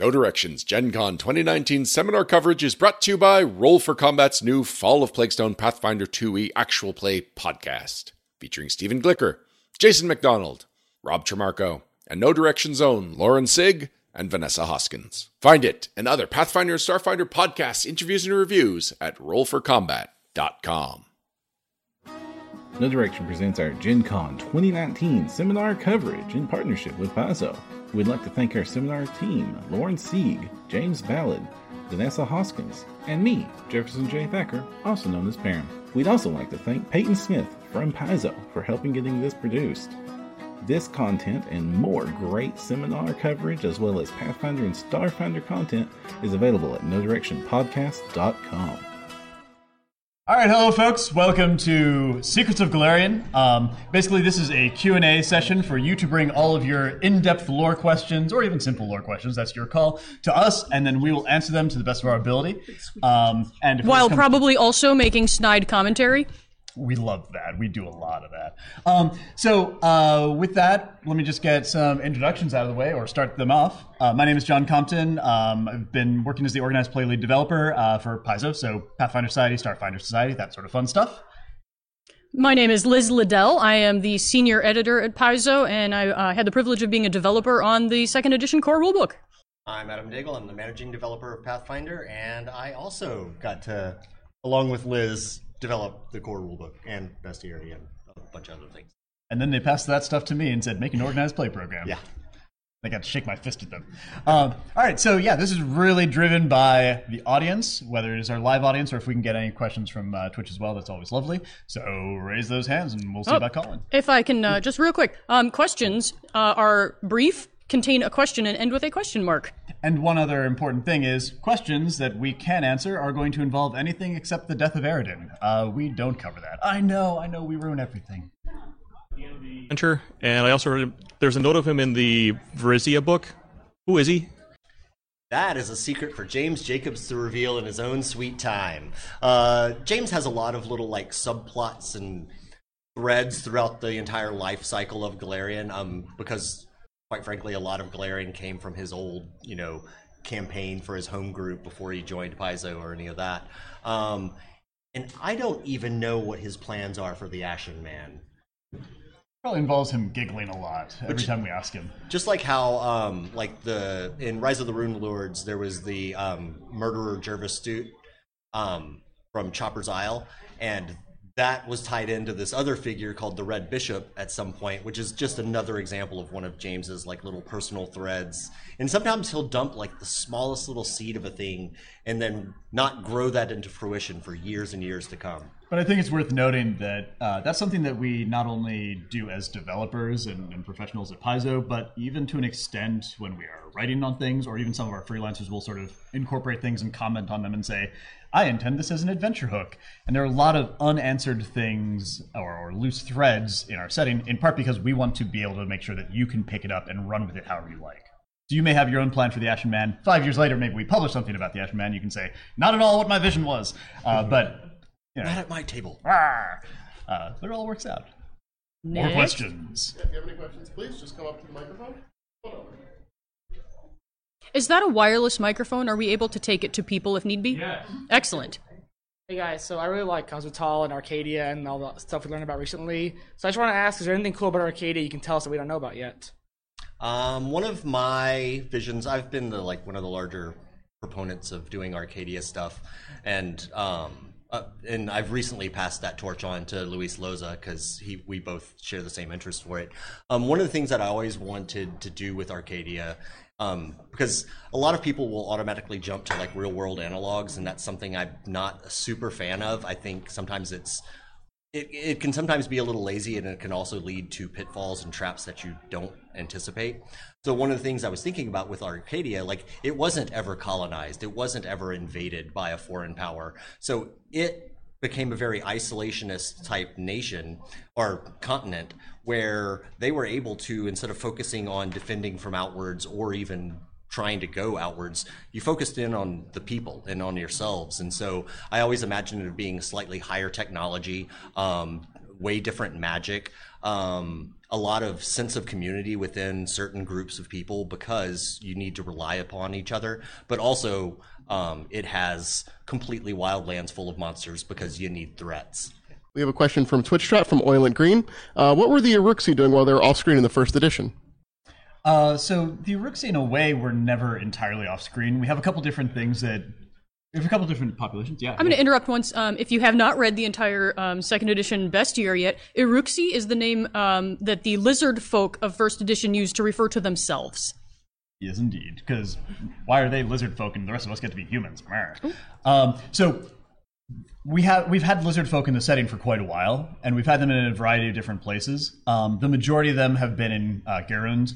No Directions Gen Con 2019 seminar coverage is brought to you by Roll for Combat's new Fall of Plaguestone Pathfinder 2e actual play podcast, featuring Stephen Glicker, Jason McDonald, Rob Tremarco, and No Directions own Lauren Sieg and Vanessa Hoskins. Find it and other Pathfinder and Starfinder podcasts, interviews, and reviews at rollforcombat.com. No Direction presents our Gen Con 2019 seminar coverage in partnership with Paizo. We'd like to thank our seminar team, Lauren Sieg, James Ballard, Vanessa Hoskins, and me, Jefferson J. Thacker, also known as Param. We'd also like to thank Peyton Smith from Paizo for helping getting this produced. This content and more great seminar coverage, as well as Pathfinder and Starfinder content, is available at NoDirectionPodcast.com. All right, hello, folks. Welcome to Secrets of Golarion. Um, basically, this is a Q&A session for you to bring all of your in-depth lore questions, or even simple lore questions, that's your call, to us, and then we will answer them to the best of our ability. Um, and if While worse probably also making snide commentary. We love that. We do a lot of that. Um, so, uh, with that, let me just get some introductions out of the way or start them off. Uh, my name is John Compton. Um, I've been working as the organized play lead developer uh, for Paizo, so Pathfinder Society, Starfinder Society, that sort of fun stuff. My name is Lyz Liddell. I am the senior editor at Paizo, and I uh, had the privilege of being a developer on the second edition core rulebook. I'm Adam Daigle. I'm the managing developer of Pathfinder, and I also got to, along with Lyz, develop the core rulebook and bestiary and a bunch of other things. And then they passed that stuff to me and said, make an organized play program. Yeah. I got to shake my fist at them. Um, all right, so yeah, this is really driven by the audience, whether it is our live audience or if we can get any questions from uh, Twitch as well. That's always lovely. So raise those hands and we'll see Oh. about calling. If I can, uh, just real quick, um, questions uh, are brief, contain a question, and end with a question mark. And one other important thing is questions that we can answer are going to involve anything except the death of Aroden. Uh, we don't cover that. I know, I know, we ruin everything. Enter, and I also there's a note of him in the Varisia book. Who is he? That is a secret for James Jacobs to reveal in his own sweet time. Uh, James has a lot of little like subplots and threads throughout the entire life cycle of Golarion, um, because quite frankly, a lot of glaring came from his old, you know, campaign for his home group before he joined Paizo or any of that. Um, and I don't even know what his plans are for the Ashen Man. Probably involves him giggling a lot every Which- time we ask him. just like how um like the in rise of the rune lords there was the um murderer jervis Stoot, um from chopper's isle and that was tied into this other figure called the red bishop at some point which is just another example of one of james's like little personal threads. And sometimes he'll dump like the smallest little seed of a thing and then not grow that into fruition for years and years to come. But I think it's worth noting that uh, that's something that we not only do as developers and, and professionals at Paizo, but even to an extent when we are writing on things, or even some of our freelancers will sort of incorporate things and comment on them and say, I intend this as an adventure hook. And there are a lot of unanswered things or, or loose threads in our setting, in part because we want to be able to make sure that you can pick it up and run with it however you like. So you may have your own plan for the Ashen Man. Five years later, maybe we publish something about the Ashen Man. You can say, not at all what my vision was. Uh, but you know, not at my table Rawr. Uh, but it all works out. More Next. questions. If you have any questions, please just come up to the microphone. Hold on. Is that a wireless microphone? Are we able to take it to people if need be? Yes. Excellent. Hey guys, so I really like Cosmotal and Arcadia and all the stuff we learned about recently. So I just want to ask, is there anything cool about Arcadia you can tell us that we don't know about yet? Um, one of my visions, I've been the like one of the larger proponents of doing Arcadia stuff, and um, uh, and I've recently passed that torch on to Luis Loza because he we both share the same interest for it. Um, one of the things that I always wanted to do with Arcadia. Um, because a lot of people will automatically jump to like real world analogs, and that's something I'm not a super fan of. I think sometimes it's it, it can sometimes be a little lazy and it can also lead to pitfalls and traps that you don't anticipate. So one of the things I was thinking about with Arcadia, like it wasn't ever colonized, it wasn't ever invaded by a foreign power. So it became a very isolationist type nation or continent where they were able to instead of focusing on defending from outwards or even trying to go outwards, you focused in on the people and on yourselves. And so I always imagined it being slightly higher technology, um, way different magic, um, a lot of sense of community within certain groups of people because you need to rely upon each other, but also um, it has completely wild lands full of monsters because you need threats. We have a question from Twitch chat from Oilent Green. Uh, what were the Iruxi doing while they were off screen in the first edition? Uh, so the Iruxi, in a way, were never entirely off screen. We have a couple different things that. We have a couple different populations. Yeah. I'm going to interrupt once. Um, if you have not read the entire um, second edition bestiary yet, Iruxi is the name um, that the lizard folk of first edition used to refer to themselves. Yes, indeed. Because why are they lizard folk and the rest of us get to be humans? Um, so we have we've had lizard folk in the setting for quite a while, and we've had them in a variety of different places. Um, the majority of them have been in uh, Garund,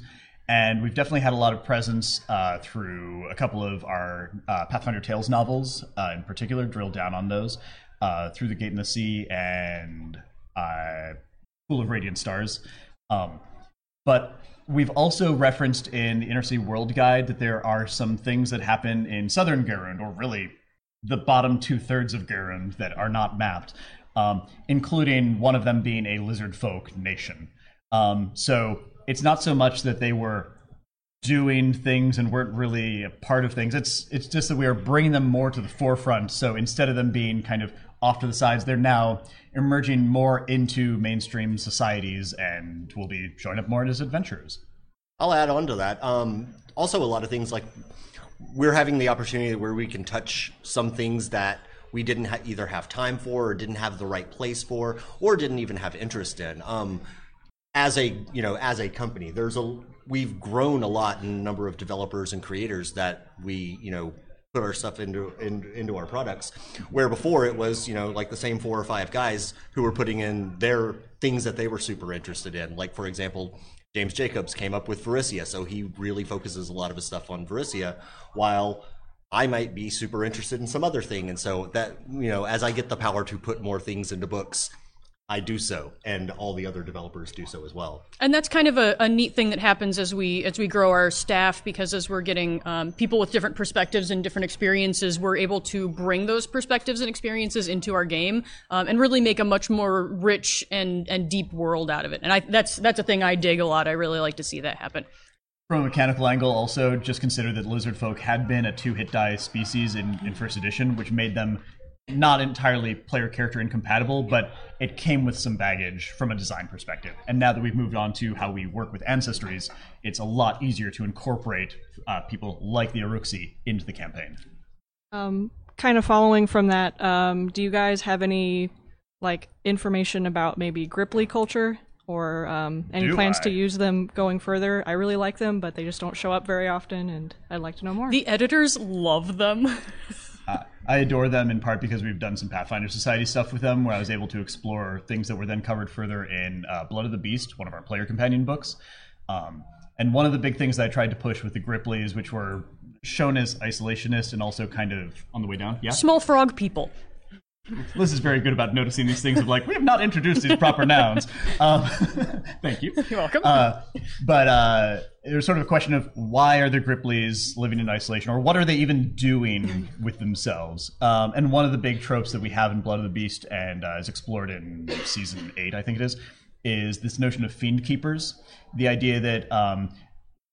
and we've definitely had a lot of presence uh, through a couple of our uh, Pathfinder Tales novels, uh, in particular, drilled down on those uh, through the Gate in the Sea and uh, Pool of Radiant Stars. Um, but we've also referenced in the Inner Sea World Guide that there are some things that happen in southern Garund, or really the bottom two thirds of Garund, that are not mapped, um, including one of them being a lizard folk nation. Um, so it's not so much that they were doing things and weren't really a part of things. It's it's just that we are bringing them more to the forefront. So instead of them being kind of off to the sides, they're now emerging more into mainstream societies and will be showing up more as adventurers. I'll add on to that. Um, also, a lot of things like we're having the opportunity where we can touch some things that we didn't ha- either have time for, or didn't have the right place for, or didn't even have interest in. Um, as a you know as a company, there's a we've grown a lot in number of developers and creators that we you know put our stuff into in, into our products. Where before it was you know like the same four or five guys who were putting in their things that they were super interested in. Like for example, James Jacobs came up with Varisia, so he really focuses a lot of his stuff on Varisia, while I might be super interested in some other thing. And so that you know, as I get the power to put more things into books, I do so, and all the other developers do so as well. And that's kind of a, a neat thing that happens as we as we grow our staff because as we're getting um, people with different perspectives and different experiences, we're able to bring those perspectives and experiences into our game um, and really make a much more rich and and deep world out of it. And I, that's that's a thing I dig a lot. I really like to see that happen. From a mechanical angle, also just consider that lizard folk had been a two-hit die species in, in first edition, which made them not entirely player character incompatible, but it came with some baggage from a design perspective. And now that we've moved on to how we work with ancestries, it's a lot easier to incorporate uh, people like the Iruxi into the campaign. Um, kind of following from that, um, do you guys have any like information about maybe Grippli culture or um, any Do plans I? to use them going further? I really like them, but they just don't show up very often, and I'd like to know more. The editors love them. I adore them in part because we've done some Pathfinder Society stuff with them, where I was able to explore things that were then covered further in uh, Blood of the Beast, one of our player companion books. Um, and one of the big things that I tried to push with the Gripplis, which were shown as isolationist and also kind of on the way down. Yeah, Small frog people. Lyz is very good about noticing these things of like we have not introduced these proper nouns. Um, thank you. You're welcome. Uh, but uh, there's sort of a question of why are the Gripplis living in isolation, or what are they even doing with themselves? Um, and one of the big tropes that we have in Blood of the Beast and uh, is explored in season eight, I think it is, is this notion of fiend keepers. The idea that um,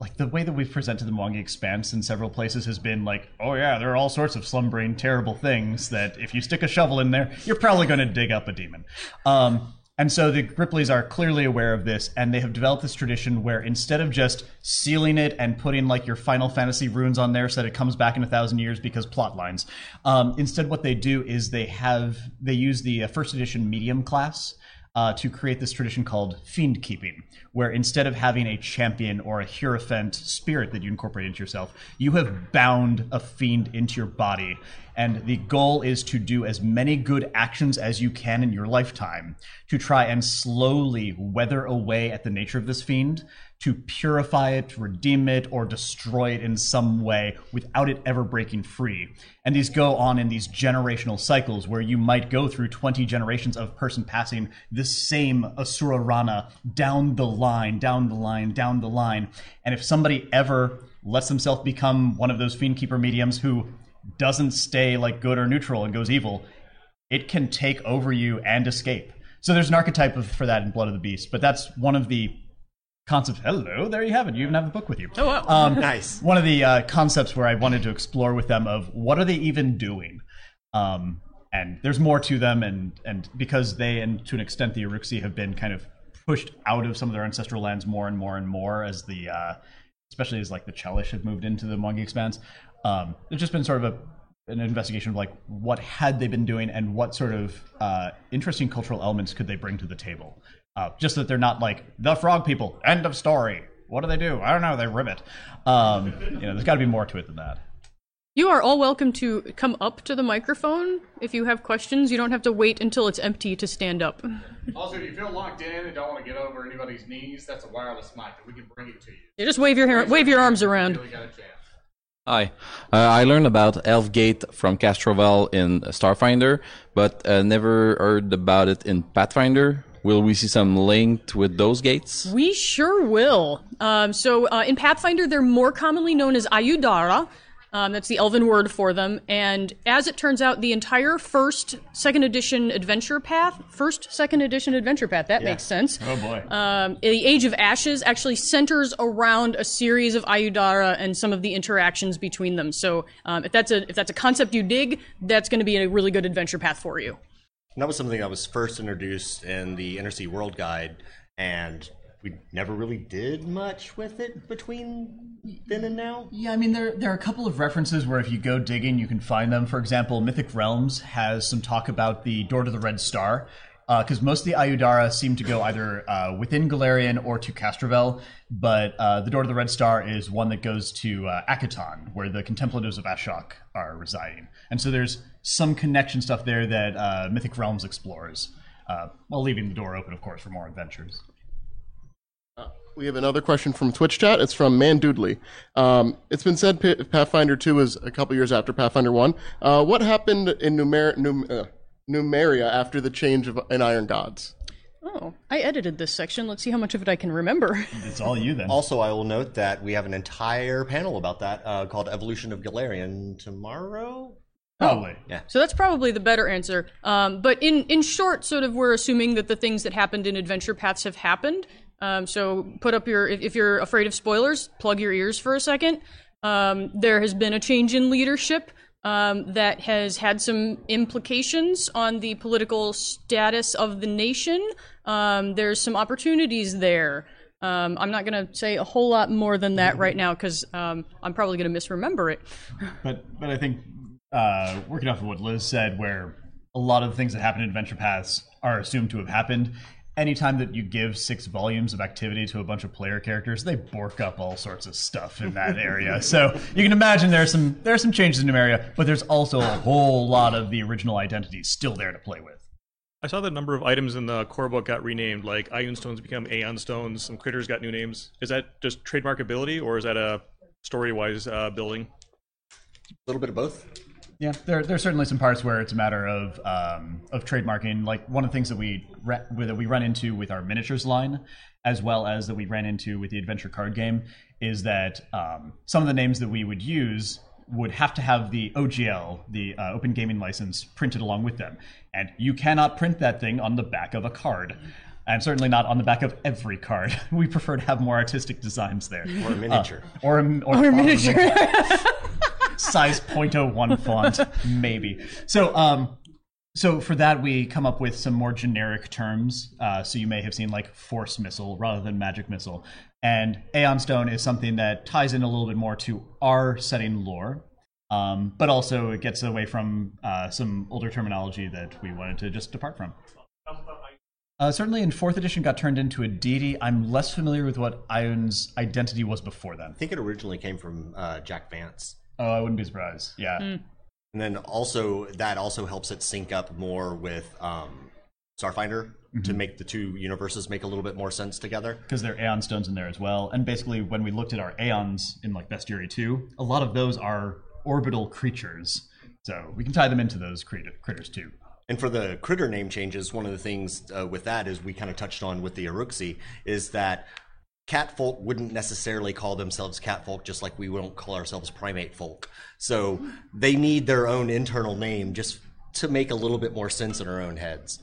like the way that we've presented the Mwangi Expanse in several places has been like, oh yeah, there are all sorts of slumbering, terrible things that if you stick a shovel in there, you're probably going to dig up a demon. Um, and so the Gripplis are clearly aware of this, and they have developed this tradition where instead of just sealing it and putting like your Final Fantasy runes on there so that it comes back in a thousand years because plot lines, um, instead what they do is they have they use the uh, first edition medium class uh, to create this tradition called fiend keeping, where instead of having a champion or a hierophant spirit that you incorporate into yourself, you have bound a fiend into your body. And the goal is to do as many good actions as you can in your lifetime to try and slowly weather away at the nature of this fiend, to purify it, redeem it, or destroy it in some way without it ever breaking free. And these go on in these generational cycles where you might go through 20 generations of person passing this same Asura Rana down the line, down the line, down the line. And if somebody ever lets themselves become one of those fiend keeper mediums who doesn't stay like good or neutral and goes evil, it can take over you and escape. so there's an archetype of, for that in Blood of the Beast, but that's one of the concepts. Hello, there you have it. You even have the book with you. Oh, wow. Um, Nice. One of the uh, concepts where I wanted to explore with them of what are they even doing, um, and there's more to them, and and because they and to an extent the Iruxi have been kind of pushed out of some of their ancestral lands more and more and more as the uh, especially as like the Chelish have moved into the Mwangi Expanse. Um, it's just been sort of a an investigation of like what had they been doing and what sort of uh, interesting cultural elements could they bring to the table. Uh, just that they're not like the frog people. End of story. What do they do? I don't know. They ribbit. Um, you know, there's got to be more to it than that. You are all welcome to come up to the microphone if you have questions. You don't have to wait until it's empty to stand up. Also, if you feel locked in and don't want to get over anybody's knees, that's a wireless mic, and we can bring it to you. You just wave your hair, wave your arms around. Really got a chance. Hi. Uh, I learned about Elfgate from Castrovel in Starfinder, but uh, never heard about it in Pathfinder. Will we see some linked with those gates? We sure will. Um, so uh, in Pathfinder, they're more commonly known as aiudara. Um, that's the elven word for them. And as it turns out, the entire first, second edition adventure path, first, second edition adventure path, that makes sense. Oh boy. Um, the Age of Ashes actually centers around a series of aiudara and some of the interactions between them. So um, if that's a if that's a concept you dig, that's going to be a really good adventure path for you. And that was something that was first introduced in the Inner Sea World Guide, and we never really did much with it between then and now. Yeah, I mean there there are a couple of references where if you go digging, you can find them. For example, Mythic Realms has some talk about the Door to the Red Star, because most of the aiudara seem to go either uh, within Golarion or to Castrovel, but uh, the Door to the Red Star is one that goes to uh, Akiton, where the Contemplatives of Ashok are residing, and so there's some connection stuff there that uh, Mythic Realms explores, uh, while leaving the door open, of course, for more adventures. We have another question from Twitch chat. It's from Man Doodley. Um, it's been said P- Pathfinder 2 is a couple years after Pathfinder 1. Uh, what happened in Numer- Num- uh, Numeria after the change of in Iron Gods? Oh, I edited this section. Let's see how much of it I can remember. It's all you then. Also, I will note that we have an entire panel about that uh, called Evolution of Golarion tomorrow. Probably. Yeah. So that's probably the better answer. Um, but in, in short, sort of, we're assuming that the things that happened in Adventure Paths have happened. Um, so put up your, if, if you're afraid of spoilers, plug your ears for a second. Um, there has been a change in leadership um, that has had some implications on the political status of the nation. Um, there's some opportunities there. Um, I'm not going to say a whole lot more than that right now because um, I'm probably going to misremember it. But but I think uh, working off of what Liz said, where a lot of the things that happen in Adventure Paths are assumed to have happened. Anytime that you give six volumes of activity to a bunch of player characters, they bork up all sorts of stuff in that area. so you can imagine there are some there are some changes in Numeria, but there's also a whole lot of the original identities still there to play with. I saw the number of items in the core book got renamed, like Ioun Stones become Aeon Stones, some critters got new names. Is that just trademark ability, or is that a story-wise uh, building? A little bit of both. Yeah, there there's certainly some parts where it's a matter of um, of trademarking. Like one of the things that we re- that we run into with our miniatures line, as well as that we ran into with the adventure card game, is that um, some of the names that we would use would have to have the OGL, the uh, Open Gaming License, printed along with them, and you cannot print that thing on the back of a card. And certainly not on the back of every card. We prefer to have more artistic designs there, Or a miniature. Uh, or a, or, Or probably- miniature. size 0.01 font, maybe. So, um, so for that, we come up with some more generic terms. Uh, so you may have seen like force missile rather than magic missile. And Aeon Stone is something that ties in a little bit more to our setting lore, um, but also it gets away from uh, some older terminology that we wanted to just depart from. Uh, certainly, in fourth edition, got turned into a deity. I'm less familiar with what Ioun's identity was before then. I think it originally came from uh, Jack Vance. Oh, I wouldn't be surprised. Yeah. And then also that also helps it sync up more with um, Starfinder to make the two universes make a little bit more sense together. because there are Aeon stones in there as well. And basically, when we looked at our Aeons in like Bestiary 2, a lot of those are orbital creatures. So we can tie them into those crit- critters too. And for the critter name changes, one of the things uh, with that is we kind of touched on with the Iruxi is that cat folk wouldn't necessarily call themselves cat folk just like we won't call ourselves primate folk. So they need their own internal name just to make a little bit more sense in our own heads.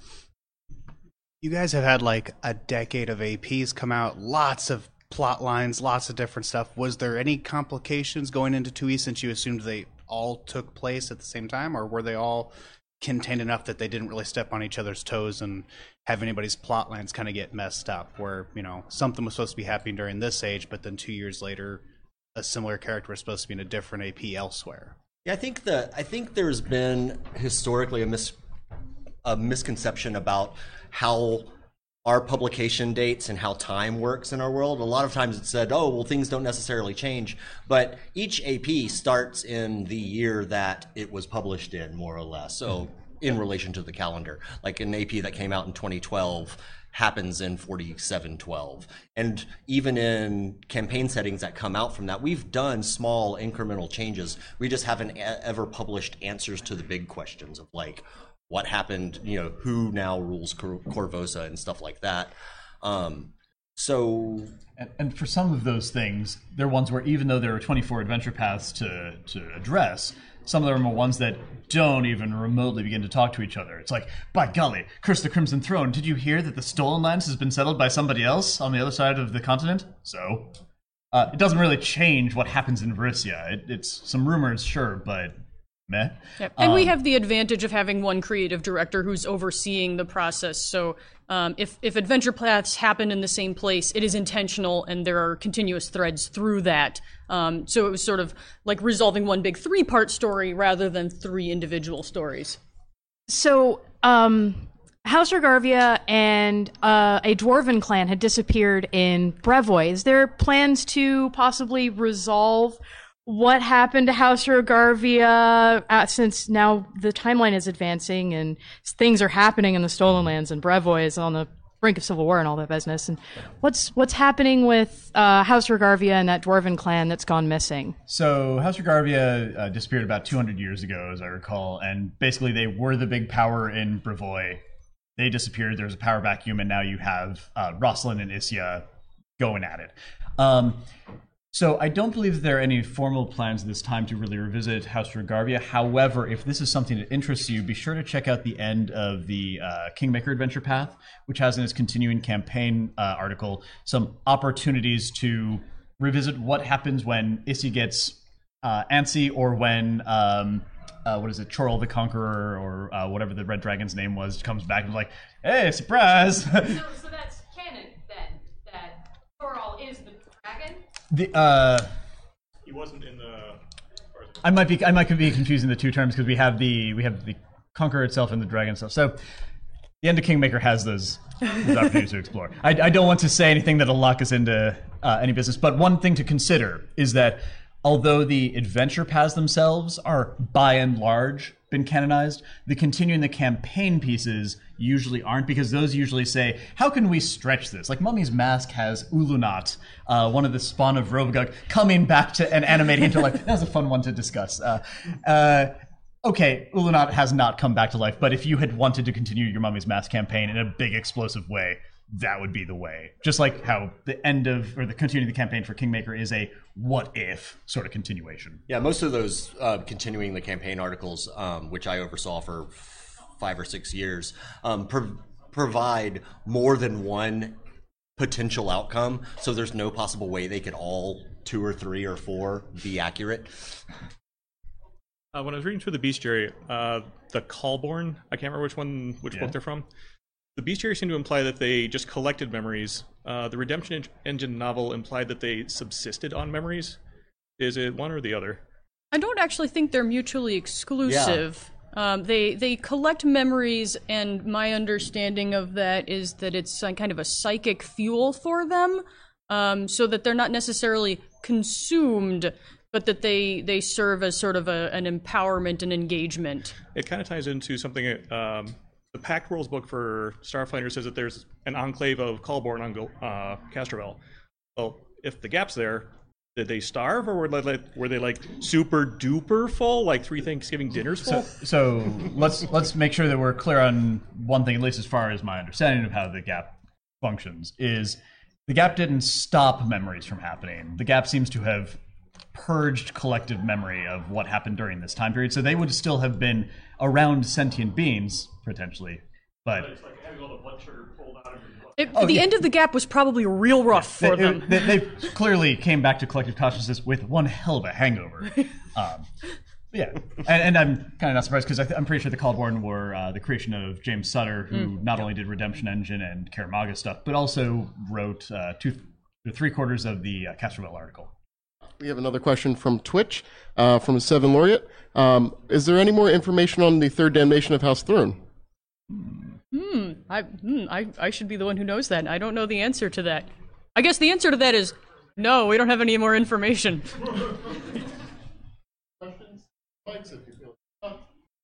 You guys have had like a decade of APs come out, lots of plot lines, lots of different stuff. Was there any complications going into 2E since you assumed they all took place at the same time, or were they all contained enough that they didn't really step on each other's toes and have anybody's plot lines kind of get messed up? Where, you know, something was supposed to be happening during this age, but then two years later, a similar character was supposed to be in a different AP elsewhere. Yeah, I think that I think there's been historically a mis a misconception about how our publication dates and how time works in our world. A lot of times it's said, oh, well, things don't necessarily change. But each AP starts in the year that it was published in, more or less. So, mm-hmm. in relation to the calendar, like an AP that came out in 2012 happens in 4712. And even in campaign settings that come out from that, we've done small incremental changes. We just haven't ever published answers to the big questions of like, what happened, you know, who now rules Cor- Corvosa and stuff like that. Um, so And, and for some of those things, they're ones where even though there are 24 adventure paths to, to address, some of them are ones that don't even remotely begin to talk to each other. It's like, by golly, Curse the Crimson Throne, did you hear that the Stolen Lands has been settled by somebody else on the other side of the continent? So, uh, it doesn't really change what happens in Varisia. It, it's some rumors, sure, but meh. Yep. And we Um, have the advantage of having one creative director who's overseeing the process. So um, if, if adventure paths happen in the same place, it is intentional and there are continuous threads through that. Um, so it was sort of like resolving one big three part story rather than three individual stories. So, um, House Rogarvia and uh, a dwarven clan had disappeared in Brevoy. Is there plans to possibly resolve what happened to House Rogarvia uh, since now the timeline is advancing and things are happening in the Stolen Lands and Brevoy is on the brink of civil war and all that business? And what's what's happening with uh, House Rogarvia and that dwarven clan that's gone missing? So House Rogarvia uh, disappeared about 200 years ago, as I recall, and basically they were the big power in Brevoy. They disappeared. There was a power vacuum, and now you have uh, Rostland and Issia going at it. Um, so I don't believe there are any formal plans this time to really revisit House Rogarvia. However, if this is something that interests you, be sure to check out the end of the uh, Kingmaker Adventure Path, which has in its continuing campaign uh, article some opportunities to revisit what happens when Issy gets uh, antsy or when um, uh, what is it, Choral the Conqueror or uh, whatever the Red Dragon's name was comes back and is like, "Hey, surprise!" so that's canon then. That Thorol is the dragon. The uh, He wasn't in the. I might be I might be confusing the two terms because we have the we have the Conqueror itself and the Dragon stuff. So the end of Kingmaker has those, those opportunities to explore. I, I don't want to say anything that'll lock us into uh, any business, but one thing to consider is that although the adventure paths themselves are by and large been canonized, the continuing the campaign pieces usually aren't because those usually say, how can we stretch this? Like Mummy's Mask has Ulunat, uh, one of the spawn of Rovagug, coming back to and animating into life. That was a fun one to discuss. Uh, uh, okay, Ulunat has not come back to life, but if you had wanted to continue your Mummy's Mask campaign in a big explosive way, that would be the way. Just like how the end of or the continuing the campaign for Kingmaker is a what if sort of continuation. Yeah, most of those uh, continuing the campaign articles, um, which I oversaw for five or six years, um, pro- provide more than one potential outcome. So there's no possible way they could all two or three or four be accurate. Uh, when I was reading through the bestiary, uh, the Caulborn, I can't remember which one, which Yeah. book they're from. The Beast bestiary seemed to imply that they just collected memories. Uh, the Redemption En- Engine novel implied that they subsisted on memories. Is it one or the other? I don't actually think they're mutually exclusive. Um, they they collect memories, and my understanding of that is that it's kind of a psychic fuel for them, um, so that they're not necessarily consumed, but that they they serve as sort of a, an empowerment and engagement. It kind of ties into something. Um, the Pact Worlds book for Starfinder says that there's an enclave of Caulborn on Gil- uh. Well, if the gap's there, did they starve, or were they like, were they like super duper full, like three Thanksgiving dinners full? So, so let's let's make sure that we're clear on one thing, at least as far as my understanding of how the gap functions. Is the gap didn't stop memories from happening. The gap seems to have purged collective memory of what happened during this time period. So they would still have been around sentient beings potentially, But It's like having all the blood sugar pulled out of your blood. It, Oh, the yeah. end of the gap was probably real rough for they, them. They, they clearly came back to collective consciousness with one hell of a hangover. Um, yeah, and, and I'm kind of not surprised because I'm pretty sure the Caulborn were uh, the creation of James Sutter, who Mm. not only did Redemption Engine and Kaer Maga stuff, but also wrote uh, two, three quarters of the uh, Castrovel article. We have another question from Twitch uh, from Seven Laureate. Um, is there any more information on the third damnation of House Thrune? Hmm. I, hmm, I I should be the one who knows that. I don't know the answer to that. I guess the answer to that is no. We don't have any more information.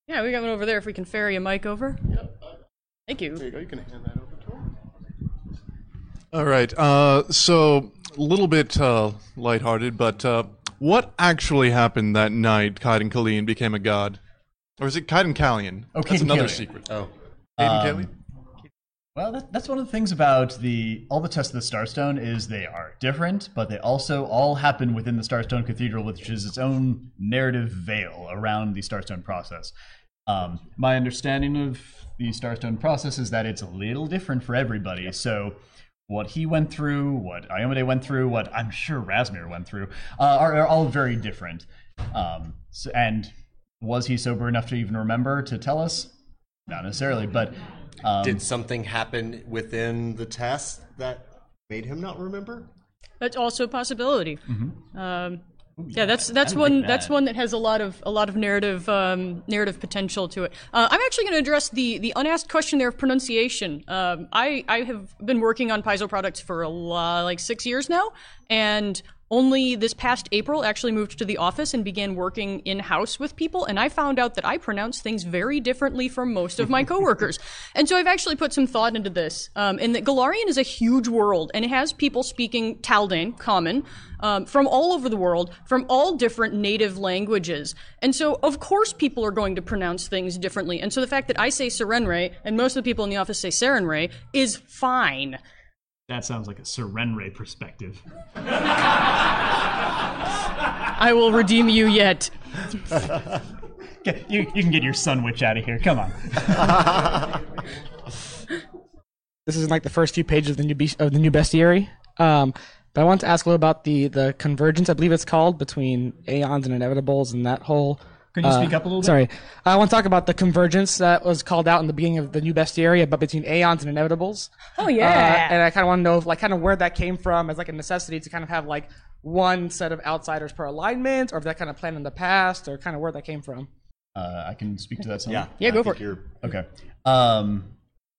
Yeah, we got one over there. If we can ferry a mic over. Yep. Thank you. There you go. You can hand that over to him. All right. Uh, so a little bit uh, lighthearted, but uh, what actually happened that night? Cayden Kaleen became a god, or is it Cayden Kalian? Oh, That's Cayden another Kalian. secret. Oh, Cayden Um, Kalian. Well, that, that's one of the things about the all the tests of the Starstone is they are different, but they also all happen within the Starstone Cathedral, which is its own narrative veil around the Starstone process. Um, my understanding of the Starstone process is that it's a little different for everybody. So, what he went through, what Iomedae went through, what I'm sure Razmir went through, uh, are, are all very different. Um, so, and was he sober enough to even remember to tell us? Not necessarily, but um, Did something happen within the test that made him not remember? That's also a possibility. Mm-hmm. Um, yeah, that's that's I like one that. that's one that has a lot of a lot of narrative um, narrative potential to it. Uh, I'm actually going to address the the unasked question there of pronunciation. Um, I I have been working on Paizo products for a lot, like six years now, and only this past April actually moved to the office and began working in house with people. And I found out that I pronounce things very differently from most of my coworkers. and so I've actually put some thought into this. Um, and that Golarion is a huge world, and it has people speaking Taldane, common, um, from all over the world, from all different native languages. And so, of course, people are going to pronounce things differently. And so the fact that I say Sarenrae and most of the people in the office say Sarenrae is fine. That sounds like a Sarenrae perspective. I will redeem you yet. You, you can get your sun witch out of here. Come on. This is like the first few pages of the new Beast, of the new bestiary. Um, but I want to ask a little about the the convergence, I believe it's called, between aeons and inevitables and that whole. Can you uh, speak up a little bit? Sorry, I want to talk about the convergence that was called out in the beginning of the new bestiary, but between aeons and inevitables. Oh Uh, yeah. and I kind of want to know, if, like, kind of where that came from as like a necessity to kind of have like one set of outsiders per alignment, or if that kind of planned in the past, or kind of where that came from. Uh, I can speak to that. Some. Yeah. Yeah, go for it. You're, Okay. Um,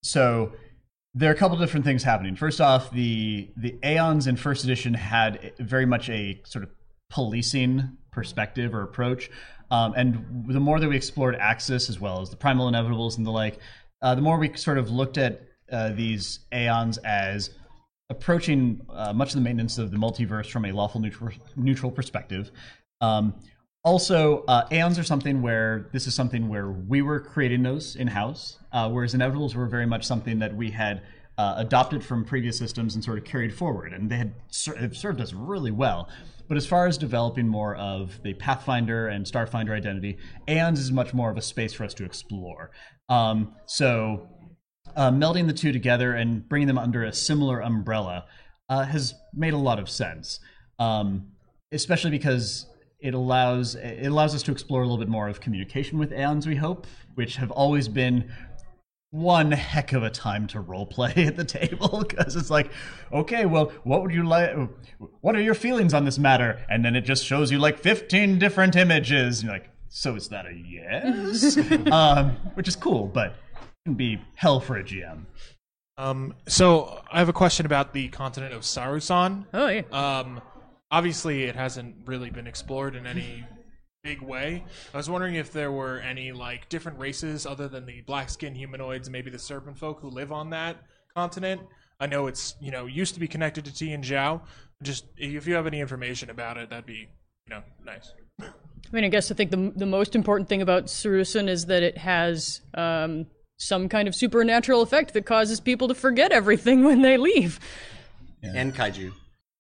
so there are a couple different things happening. First off, the the Aeons in first edition had very much a sort of policing perspective or approach, um, and the more that we explored Axis as well as the primal inevitables and the like, uh, the more we sort of looked at uh, these Aeons as approaching uh, much of the maintenance of the multiverse from a lawful neutral, neutral perspective. Um, also, uh, aeons are something where this is something where we were creating those in house, uh, whereas inevitables were very much something that we had uh, adopted from previous systems and sort of carried forward, and they had ser- served us really well. But as far as developing more of the Pathfinder and Starfinder identity, Aeons is much more of a space for us to explore. Um, so uh, melding the two together and bringing them under a similar umbrella uh, has made a lot of sense, um, especially because it allows it allows us to explore a little bit more of communication with aeons. We hope, which have always been one heck of a time to role play at the table because it's like, okay, well, what would you like? What are your feelings on this matter? And then it just shows you like fifteen different images. And you're like, so is that a yes? um, which is cool, but can be hell for a GM. Um, so I have a question about the continent of Sarusan. Oh yeah. Um, obviously, it hasn't really been explored in any big way. I was wondering if there were any like different races other than the black skin humanoids, maybe the serpent folk who live on that continent. I know it's you know used to be connected to Tian Xia. Just if you have any information about it, that'd be you know nice. I mean, I guess I think the the most important thing about Sarusan is that it has um, some kind of supernatural effect that causes people to forget everything when they leave. and kaiju.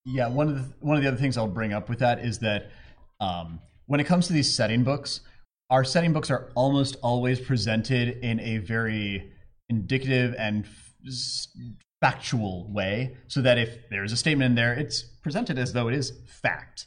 Yeah, one of the one of the other things I'll bring up with that is that um, when it comes to these setting books, our setting books are almost always presented in a very indicative and f- factual way, so that if there is a statement in there, it's presented as though it is fact.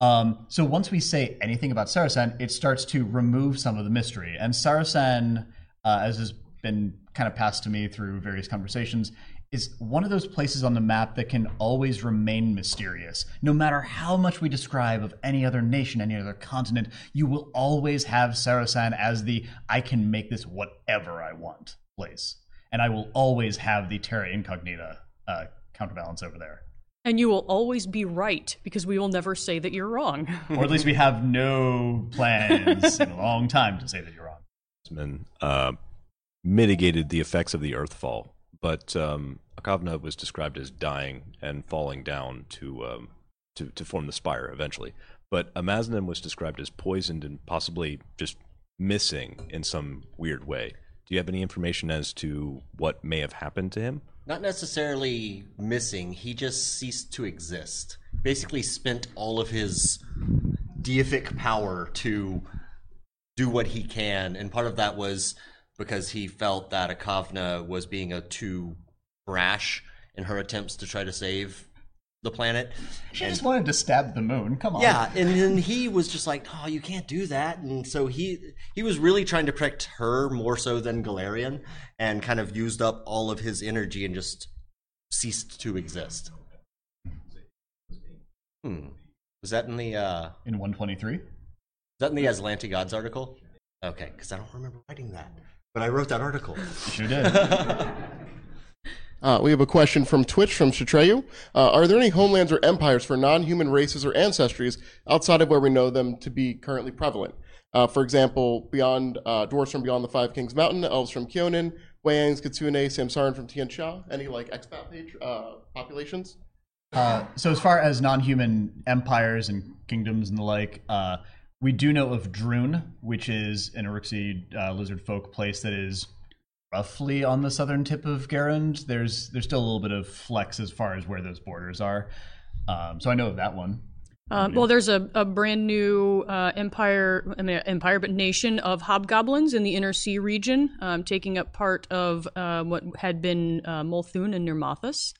Um, so once we say anything about Sarusan, it starts to remove some of the mystery. And Sarusan, uh, as has been kind of passed to me through various conversations, is one of those places on the map that can always remain mysterious. No matter how much we describe of any other nation, any other continent, you will always have Sarusan as the I can make this whatever I want place. And I will always have the Terra Incognita uh, counterbalance over there. And you will always be right because we will never say that you're wrong. or at least we have no plans in a long time to say that you're wrong. Been, uh, mitigated the effects of the Earthfall, but um, Acavna was described as dying and falling down to um, to, to form the spire eventually. But Amaznen was described as poisoned and possibly just missing in some weird way. Do you have any information as to what may have happened to him? Not necessarily missing, he just ceased to exist. Basically, spent all of his deific power to do what he can, and part of that was because he felt that Acavna was being a too brash in her attempts to try to save the planet. She And- just wanted to stab the moon. Come on. yeah, and then he was just like, "Oh, you can't do that," and so he he was really trying to protect her more so than Golarion, and kind of used up all of his energy and just ceased to exist. Hmm. Was that in the uh in 123? Is that in the Azlanti Gods article? Okay, because I don't remember writing that, but I wrote that article. You sure did. Uh, we have a question from Twitch from Shatreyu. Uh, are there any homelands or empires for non-human races or ancestries outside of where we know them to be currently prevalent? Uh, for example, beyond uh, dwarves from beyond the Five Kings Mountain, elves from Kyonin, Wayangs, Kitsune, Samsaran from Tian Xia. Any like expat page, uh, populations? Uh, so as far as non-human empires and kingdoms and the like, uh, we do know of Droon, which is an Iruxi uh, lizard folk place that is roughly on the southern tip of Garund. There's there's still a little bit of flex as far as where those borders are. Um, so I know of that one. Um, well, there's a, a brand new uh, empire, I mean, empire, but nation of hobgoblins in the Inner Sea region, um, taking up part of uh, what had been uh, Molthune and Nirmathas.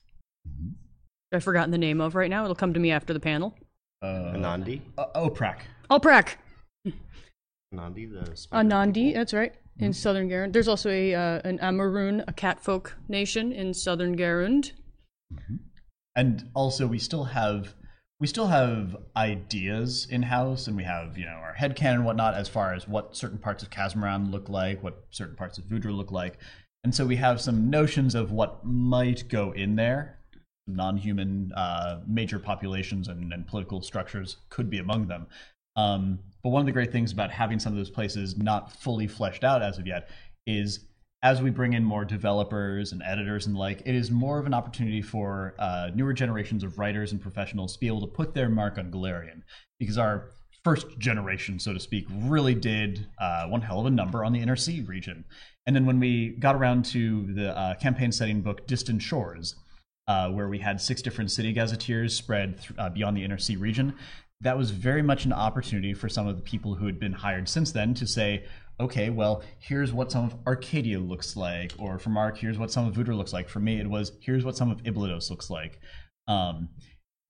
I've forgotten the name of right now. It'll come to me after the panel. Uh, Anadi? Uh, Oprak. Oprak. Anadi, the spider Anadi, that's right, in southern Garund. There's also a uh, an Amarun, a catfolk nation in southern Garund. and also we still have we still have ideas in house and we have you know our headcanon and whatnot as far as what certain parts of Casmaron look like what certain parts of Vudra look like and so we have some notions of what might go in there non-human uh, major populations and, and political structures could be among them um, but one of the great things about having some of those places not fully fleshed out as of yet is as we bring in more developers and editors and like, it is more of an opportunity for uh, newer generations of writers and professionals to be able to put their mark on Golarion. Because our first generation, so to speak, really did uh, one hell of a number on the Inner Sea region. And then when we got around to the uh, campaign setting book Distant Shores, uh, where we had six different city gazetteers spread th- uh, beyond the Inner Sea region, that was very much an opportunity for some of the people who had been hired since then to say, okay, well, here's what some of Arcadia looks like, or for Mark, here's what some of Vudra looks like. For me, it was here's what some of Iblydos looks like. Um,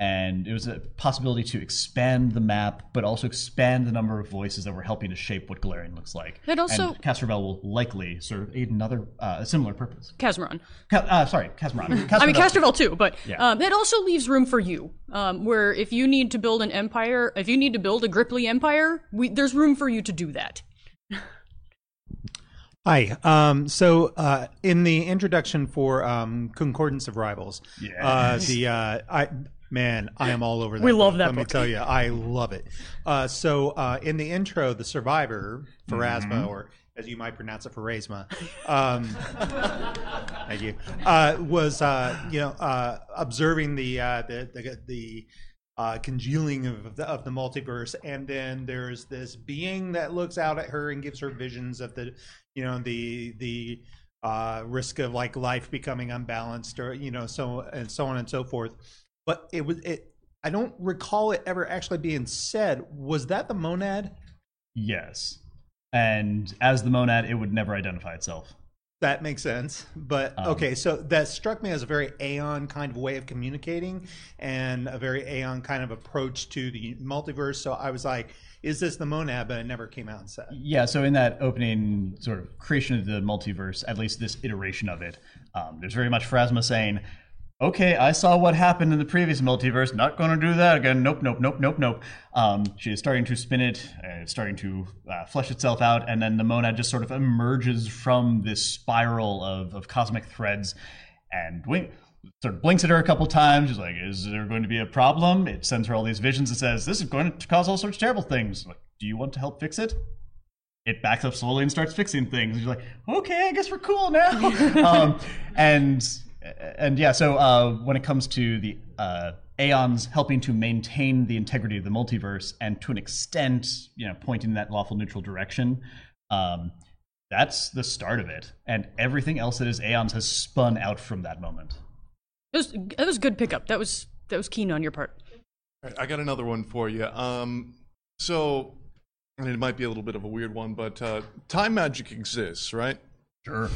and it was a possibility to expand the map, but also expand the number of voices that were helping to shape what Golarion looks like. It also- and Castrovel will likely serve another uh, a similar purpose. Casmaron. Ca- uh, sorry, Casmaron. I mean, Castrovel too, but Yeah. um, it also leaves room for you. Um, where if you need to build an empire, if you need to build a Grippli empire, we, there's room for you to do that. Hi. Um, so, uh, in the introduction for um, Concordance of Rivals, uh, the uh, I man, I am all over that. We love book, that Let me tell you, I love it. Uh, so, uh, in the intro, the survivor, Pharasma, Mhm. or as you might pronounce it, Pharasma, um, thank you, uh, was uh, you know uh, observing the uh, the the, the uh, congealing of the, of the multiverse, and then there's this being that looks out at her and gives her visions of the, you know, the the uh, risk of like life becoming unbalanced, or you know, so and so on and so forth. But it was it. I don't recall it ever actually being said. Was that the monad? Yes. And as the monad, it would never identify itself. That makes sense. But Um, okay, so that struck me as a very Aeon kind of way of communicating and a very Aeon kind of approach to the multiverse. So I was like, is this the monad? But it never came out and said. Yeah, so in that opening sort of creation of the multiverse, at least this iteration of it, um, there's very much Phrasma saying, okay, I saw what happened in the previous multiverse, not going to do that again. Nope, nope, nope, nope, nope. Um, she is starting to spin it, uh, starting to uh, flesh itself out, and then the monad just sort of emerges from this spiral of, of cosmic threads and wink, sort of blinks at her a couple times. She's like, "Is there going to be a problem?" It sends her all these visions and says, "This is going to cause all sorts of terrible things." Like, do you want to help fix it? It backs up slowly and starts fixing things. And she's like, "Okay, I guess we're cool now." um, and and yeah, so uh, when it comes to the uh, Aeons helping to maintain the integrity of the multiverse and to an extent, you know, pointing in that lawful neutral direction. Um, that's the start of it, and everything else that is Aeons has spun out from that moment. That was that was a good pickup. That was that was keen on your part. All right, I got another one for you. Um, so, and it might be a little bit of a weird one, but uh, time magic exists, right? Sure.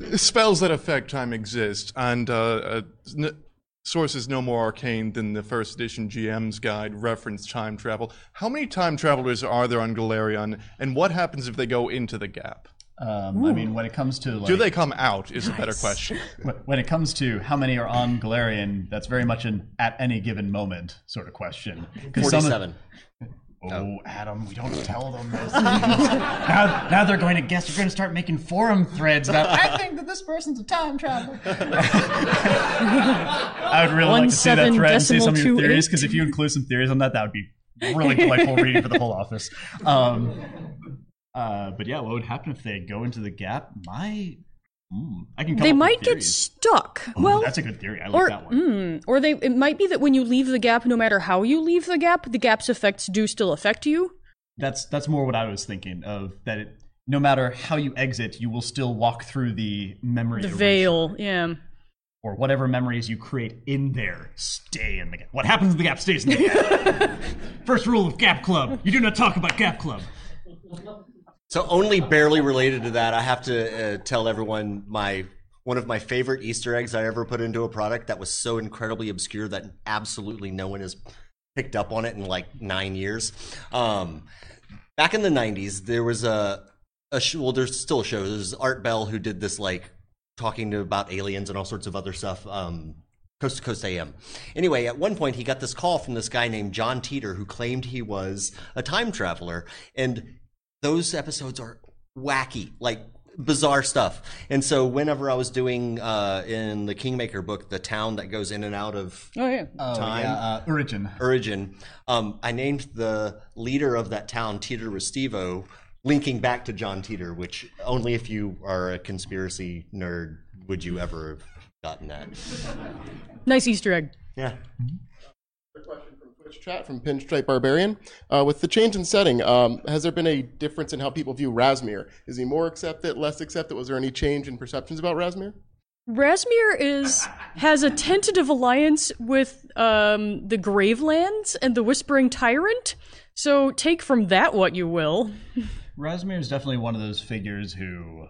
Spells that affect time exist, and uh, uh, n- sources no more arcane than the first edition GM's guide reference time travel. How many time travelers are there on Golarion, and what happens if they go into the gap? Um, I mean, when it comes to like, Do they come out? Is a better Nice. question. Wh- When it comes to how many are on Golarion, that's very much an at any given moment sort of question. 'Cause some of- 47. Oh, Adam, we don't tell them this. now, now they're going to guess. You're going to start making forum threads about. I think that this person's a time traveler. I would really One like to see that seven thread and see some of your decimal two theories. eight. Because if you include some theories on that, that would be really delightful reading for the whole office. Um, uh, but yeah, what would happen if they go into the gap? My, mm, I can. They might get stuck. Oh, well, that's a good theory. I like or that one. mm, or they it might be that when you leave the gap, no matter how you leave the gap, the gap's effects do still affect you. That's that's more what I was thinking of. That it, no matter how you exit, you will still walk through the memory The veil, yeah. or whatever memories you create in there stay in the gap. What happens in the gap stays in the gap. First rule of Gap Club: you do not talk about Gap Club. So only barely related to that, I have to uh, tell everyone my one of my favorite Easter eggs I ever put into a product that was so incredibly obscure that absolutely no one has picked up on it in like nine years. Um, back in the '90s, there was a a sh- well, there's still a show. There's Art Bell who did this like talking to, about aliens and all sorts of other stuff. Um, Coast to Coast AM. Anyway, at one point he got this call from this guy named John Teeter who claimed he was a time traveler, and those episodes are wacky, like bizarre stuff. And so whenever I was doing uh, in the Kingmaker book, the town that goes in and out of Oh yeah, Oh, time, yeah, uh, Origin. Origin, um, I named the leader of that town Teeter Restivo, linking back to John Teeter, which only if you are a conspiracy nerd would you ever have gotten that. Nice Easter egg. Yeah. Twitch chat from Pinstripe Barbarian. Uh, with the change in setting, um, has there been a difference in how people view Razmir? Is he more accepted, less accepted? Was there any change in perceptions about Razmir? Razmir is has a tentative alliance with um, the Gravelands and the Whispering Tyrant. So take from that what you will. Razmir is definitely one of those figures who,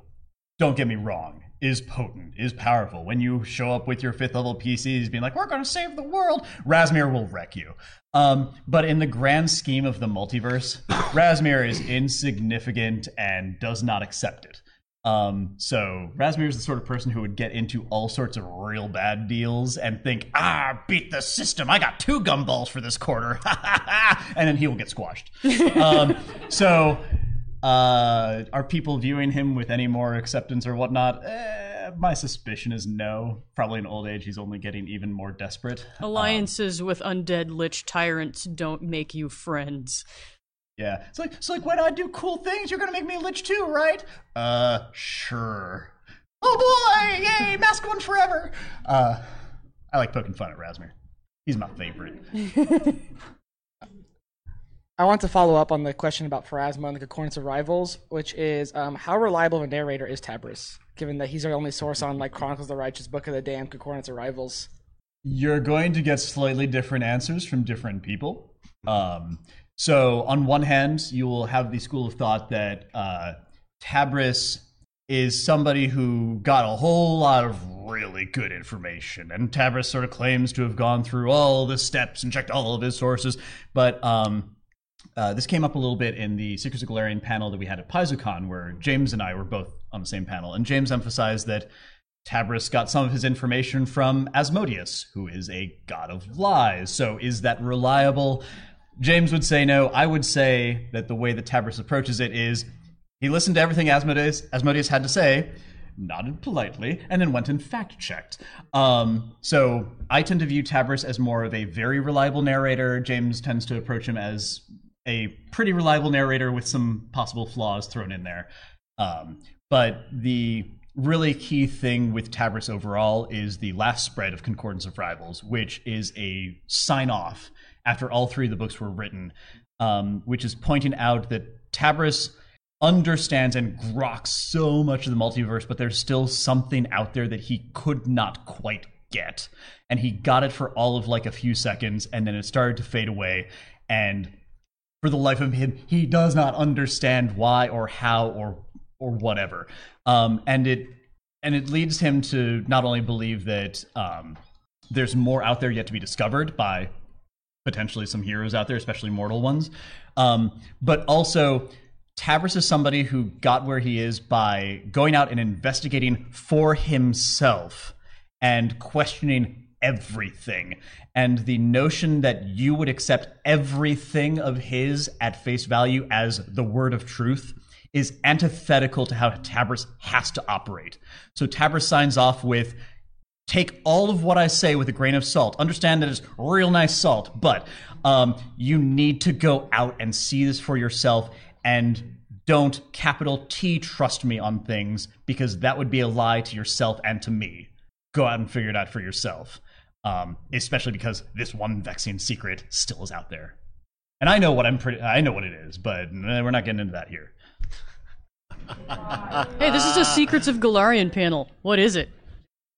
don't get me wrong, is potent, is powerful. When you show up with your fifth level PCs being like, we're going to save the world, Razmir will wreck you. Um, but in the grand scheme of the multiverse, Razmir is insignificant and does not accept it. Um, so Razmir is the sort of person who would get into all sorts of real bad deals and think, ah, beat the system. I got two gumballs for this quarter. and then he will get squashed. um, so uh, are people viewing him with any more acceptance or whatnot? Eh, my suspicion is no. Probably in old age, he's only getting even more desperate. Alliances with undead lich tyrants don't make you friends. Yeah, it's like it's like when I do cool things, you're gonna make me a lich too, right? Uh, sure. Oh boy, yay, mask one forever. Uh, I like poking fun at Razmir. He's my favorite. I want to follow up on the question about Pharasma and the Concordance of Rivals, which is um, how reliable of a narrator is Tabris, given that he's our only source on like Chronicles of the Righteous, Book of the Damned, Concordance of Rivals. You're going to get slightly different answers from different people. Um, so, on one hand, you will have the school of thought that uh, Tabris is somebody who got a whole lot of really good information, and Tabris sort of claims to have gone through all the steps and checked all of his sources. But um, uh, this came up a little bit in the Secrets of Golarion panel that we had at PaizoCon, where James and I were both on the same panel, and James emphasized that Tabris got some of his information from Asmodeus, who is a god of lies. So is that reliable? James would say no. I would say that the way that Tabris approaches it is he listened to everything Asmodeus, Asmodeus had to say, nodded politely, and then went and fact checked. Um, so I tend to view Tabris as more of a very reliable narrator. James tends to approach him as a pretty reliable narrator with some possible flaws thrown in there. Um, but the really key thing with Tabris overall is the last spread of Concordance of Rivals, which is a sign off after all three of the books were written, um, which is pointing out that Tabris understands and groks so much of the multiverse, but there's still something out there that he could not quite get. And he got it for all of like a few seconds, and then it started to fade away. And for the life of him, he does not understand why or how or or whatever. Um, and it and it leads him to not only believe that um, there's more out there yet to be discovered by potentially some heroes out there, especially mortal ones, um, but also Tabris is somebody who got where he is by going out and investigating for himself and questioning everything. And the notion that you would accept everything of his at face value as the word of truth is antithetical to how Tabris has to operate. So Tabris signs off with take all of what I say with a grain of salt. Understand that it's real nice salt, but um, you need to go out and see this for yourself and don't capital T trust me on things because that would be a lie to yourself and to me. Go out and figure it out for yourself. Um, especially because this one vexing secret still is out there. And I know what I'm pretty I know what it is, but eh, we're not getting into that here. Hey, this is a Secrets of Golarion panel. What is it?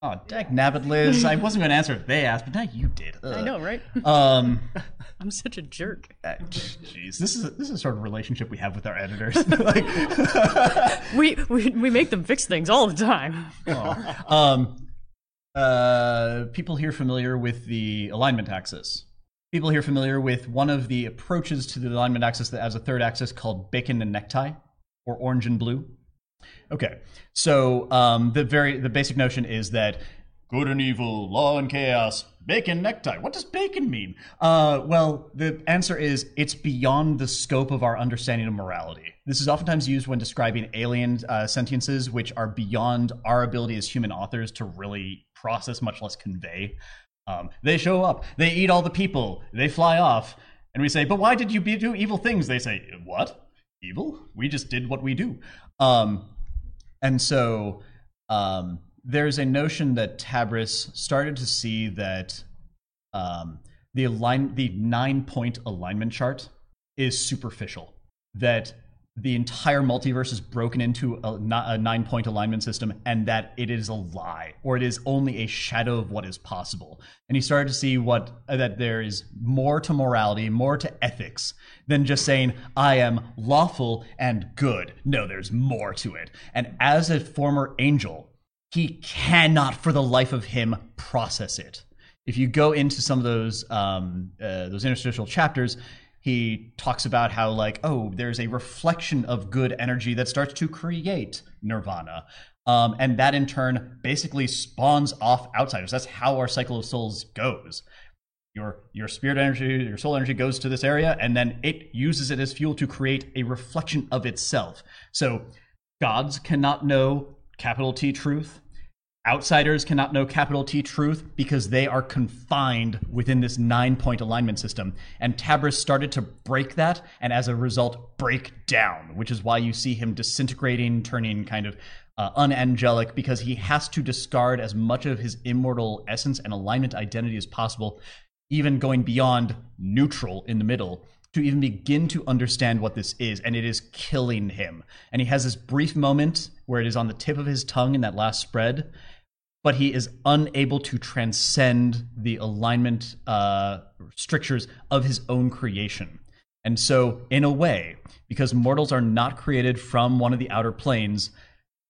Oh, dag nabbit, Lyz. I wasn't going to answer if they asked, but now you did. I know, right? Um, I'm such a jerk. uh, Jeez, this is this is sort of relationship we have with our editors. like, We, we we make them fix things all the time. Aw. um, uh, people here familiar with the alignment axis. People here familiar with one of the approaches to the alignment axis that has a third axis called bacon and necktie, or orange and blue. Okay, so um, the very the basic notion is that good and evil, law and chaos, bacon necktie. What does bacon mean? Uh, well, the answer is it's beyond the scope of our understanding of morality. This is oftentimes used when describing alien uh, sentiences, which are beyond our ability as human authors to really process, much less convey. Um, they show up, they eat all the people, they fly off, and we say, "But why did you be- do evil things?" They say, "What? Evil? We just did what we do." Um, and so um, there's a notion that Tabris started to see that um, the align the nine point alignment chart is superficial. That the entire multiverse is broken into a, a nine point alignment system, and that it is a lie, or it is only a shadow of what is possible. And he started to see what uh, that there is more to morality, more to ethics than just saying I am lawful and good. No, there's more to it. And as a former angel, he cannot for the life of him process it if you go into some of those um, uh, those interstitial chapters he talks about how like oh there's a reflection of good energy that starts to create nirvana. Um, and that in turn basically spawns off outsiders. That's how our cycle of souls goes. Your your spirit energy your soul energy goes to this area and then it uses it as fuel to create a reflection of itself. So gods cannot know capital t truth outsiders cannot know capital T truth because they are confined within this nine point alignment system. And Tabris started to break that and as a result break down, which is why you see him disintegrating, turning kind of uh, unangelic because he has to discard as much of his immortal essence and alignment identity as possible, even going beyond neutral in the middle. To even begin to understand what this is, and it is killing him. And he has this brief moment where it is on the tip of his tongue in that last spread, but he is unable to transcend the alignment uh, strictures of his own creation. And so, in a way, because mortals are not created from one of the outer planes,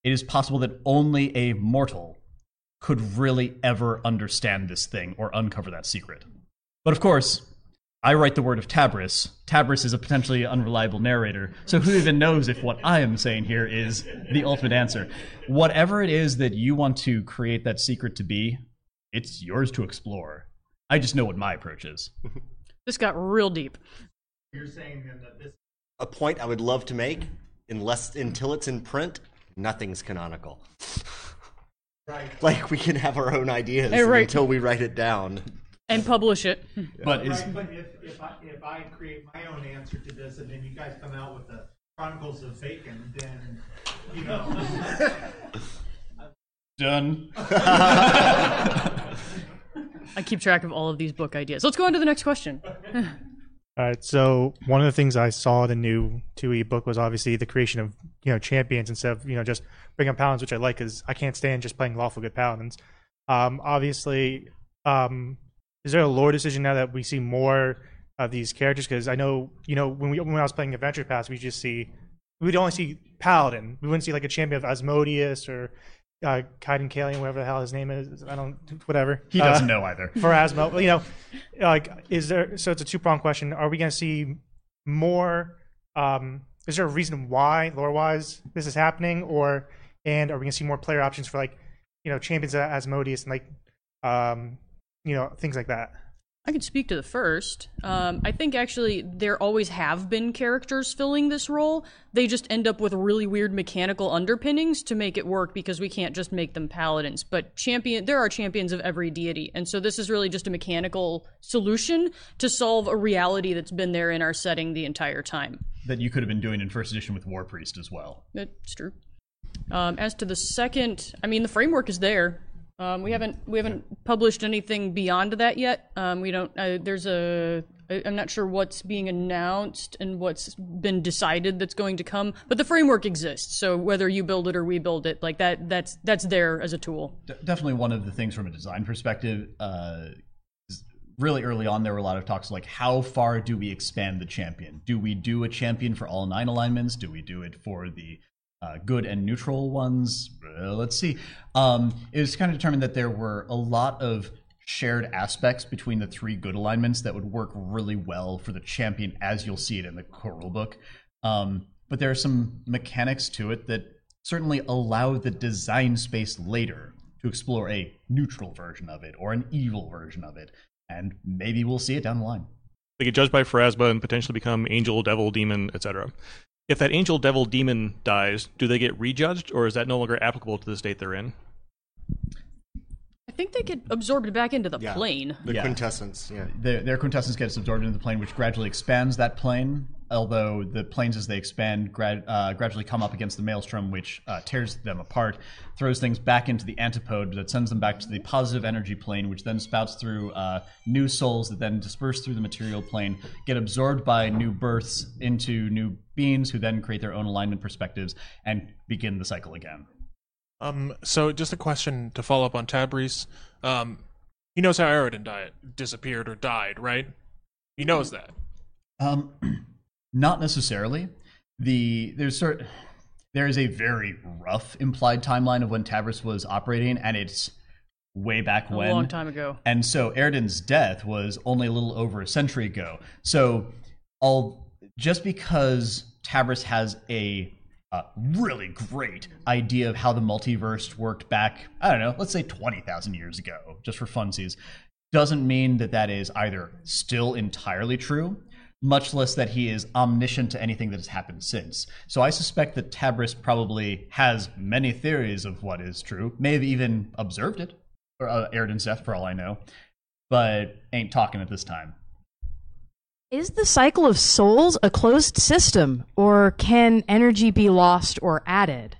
it is possible that only a mortal could really ever understand this thing or uncover that secret. But of course, I write the word of Tabris. Tabris is a potentially unreliable narrator, so who even knows if what I am saying here is the ultimate answer? Whatever it is that you want to create that secret to be, it's yours to explore. I just know what my approach is. This got real deep. You're saying then that this A point I would love to make, unless until it's in print, nothing's canonical. Right. Like we can have our own ideas Hey, right. until we write it down. And publish it. But is right, but if, if I if I create my own answer to this and then you guys come out with the Chronicles of Bacon, then you know done. I keep track of all of these book ideas. Let's go on to the next question. All right. So one of the things I saw in the new 2e book was obviously the creation of you know champions instead of you know just bringing paladins, which I like because I can't stand just playing lawful good paladins. Um, obviously, um, is there a lore decision now that we see more of these characters? Because I know you know when we when I was playing Adventure Pass, we just see we'd only see paladin. We wouldn't see like a champion of Asmodeus or uh, Cayden Cailean, whatever the hell his name is. I don't, whatever. He doesn't Uh, know either. For Well, you know, like, is there? So it's a two pronged question. Are we going to see more? Um, is there a reason why, lore wise, this is happening, or and are we going to see more player options for like, you know, champions of Asmodeus and like, um, you know, things like that? I can speak to the first. Um, I think actually there always have been characters filling this role. They just end up with really weird mechanical underpinnings to make it work because we can't just make them paladins. But champion, there are champions of every deity, and so this is really just a mechanical solution to solve a reality that's been there in our setting the entire time. that you could have been doing in first edition with War Priest as well. That's true. Um, as to the second, I mean, the framework is there. Um, we haven't we haven't published anything beyond that yet. Um, we don't. Uh, there's a. I- I'm not sure what's being announced and what's been decided that's going to come, but the framework exists. So whether you build it or we build it, like that, that's that's there as a tool. De- definitely one of the things from a design perspective. Uh, really early on, there were a lot of talks like, how far do we expand the champion? Do we do a champion for all nine alignments? Do we do it for the uh, good and neutral ones? Uh, let's see. Um, it was kind of determined that there were a lot of shared aspects between the three good alignments that would work really well for the champion as you'll see it in the core rulebook. Um, but there are some mechanics to it that certainly allow the design space later to explore a neutral version of it or an evil version of it. And maybe we'll see it down the line. They get judged by Pharasma and potentially become angel, devil, demon, etc. If that angel, devil, demon dies, do they get rejudged, or is that no longer applicable to the state they're in? I think they get absorbed back into the Yeah. plane. The Yeah. quintessence, yeah. Their, their quintessence gets absorbed into the plane, which gradually expands that plane. Although the planes, as they expand, grad, uh, gradually come up against the maelstrom, which uh, tears them apart, throws things back into the antipode that sends them back to the positive energy plane, which then spouts through uh, new souls that then disperse through the material plane, get absorbed by new births into new beings, who then create their own alignment perspectives and begin the cycle again. Um, so just a question to follow up on Tabris. Um, he knows how Aroden died, disappeared or died, right? He knows that. Um, not necessarily. The there's sort there is a very rough implied timeline of when Tabris was operating, and it's way back A when, a long time ago. And so Aroden's death was only a little over a century ago. So, all just because Tabris has a uh, really great idea of how the multiverse worked back, I don't know, let's say 20,000 years ago, just for funsies, doesn't mean that that is either still entirely true, much less that he is omniscient to anything that has happened since. So I suspect that Tabris probably has many theories of what is true, may have even observed it, or uh, Aroden's death for all I know, but ain't talking at this time. Is the cycle of souls a closed system, or can energy be lost or added?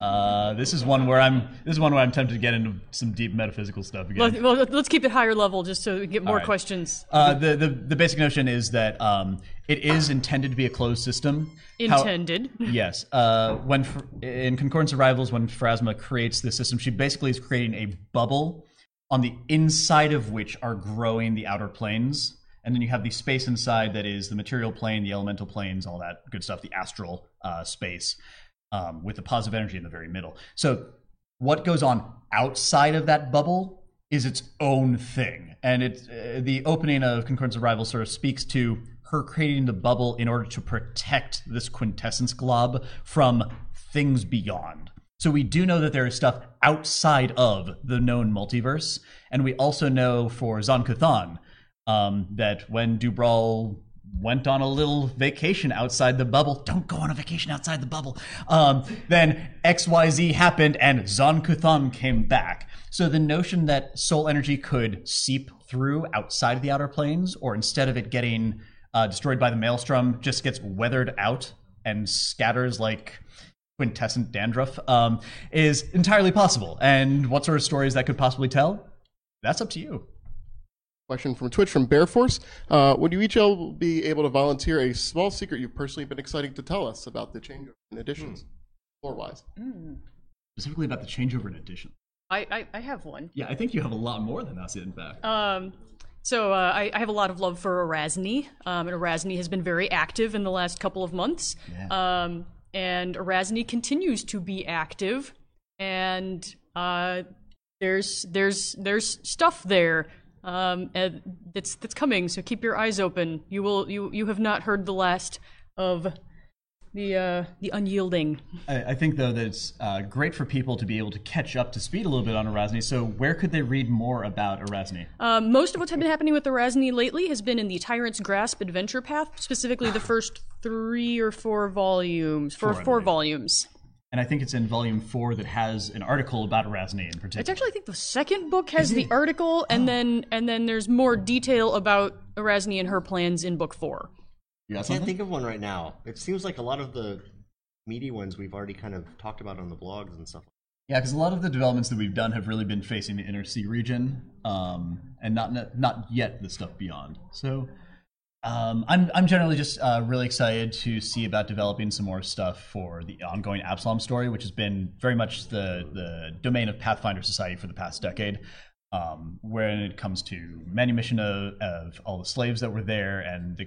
Uh, this is one where I'm. This is one where I'm tempted to get into some deep metaphysical stuff again. Let, well, let's keep it higher level just so we can get more All right. questions. Uh, the, the the basic notion is that um, it is intended to be a closed system. How- Intended. yes. Uh, when in Concordance of Rivals, when Pharasma creates the system, she basically is creating a bubble on the inside of which are growing the outer planes, and then you have the space inside that is the material plane, the elemental planes, all that good stuff, the astral uh, space. um, with the positive energy in the very middle. So what goes on outside of that bubble is its own thing, and it's uh, the opening of Concordance of Rivals sort of speaks to her creating the bubble in order to protect this quintessence glob from things beyond. So we do know that there is stuff outside of the known multiverse, and we also know for Zon-Kuthon um, that when Dou-Bral went on a little vacation outside the bubble, don't go on a vacation outside the bubble. Um, then XYZ happened, and Zon-Kuthon came back. So the notion that soul energy could seep through outside the outer planes, or instead of it getting uh, destroyed by the maelstrom, just gets weathered out and scatters like quintessent dandruff um, is entirely possible. And what sort of stories that could possibly tell? That's up to you. Question from Twitch from Bear Force. Uh, would you each all be able to volunteer a small secret you've personally been excited to tell us about the changeover in editions, floor wise? Specifically about the changeover in edition. I, I, I have one. Yeah, I think you have a lot more than us, in fact. Um, so uh, I, I have a lot of love for Arazni, um, and Arazni has been very active in the last couple of months. Um, and Arazni continues to be active, and uh, there's there's there's stuff there um, that's that's coming. So keep your eyes open. You will you you have not heard the last of the uh, the unyielding. I, I think though that it's uh, great for people to be able to catch up to speed a little bit on Arazni. So where could they read more about Arazni? Um, most of what's been happening with Arazni lately has been in the Tyrant's Grasp adventure path, specifically the first three or four volumes. For Four, four believe. volumes. And I think it's in volume four that has an article about Arazni in particular. It's actually I think the second book has the article, and then and then there's more detail about Arazni and her plans in book four. You I can't think of one right now. It seems like a lot of the meaty ones we've already kind of talked about on the blogs and stuff. Yeah, because a lot of the developments that we've done have really been facing the inner sea region, um, and not not yet the stuff beyond. So, um, I'm I'm generally just uh, really excited to see about developing some more stuff for the ongoing Absalom story, which has been very much the the domain of Pathfinder Society for the past decade. Um, when it comes to manumission of, of all the slaves that were there and the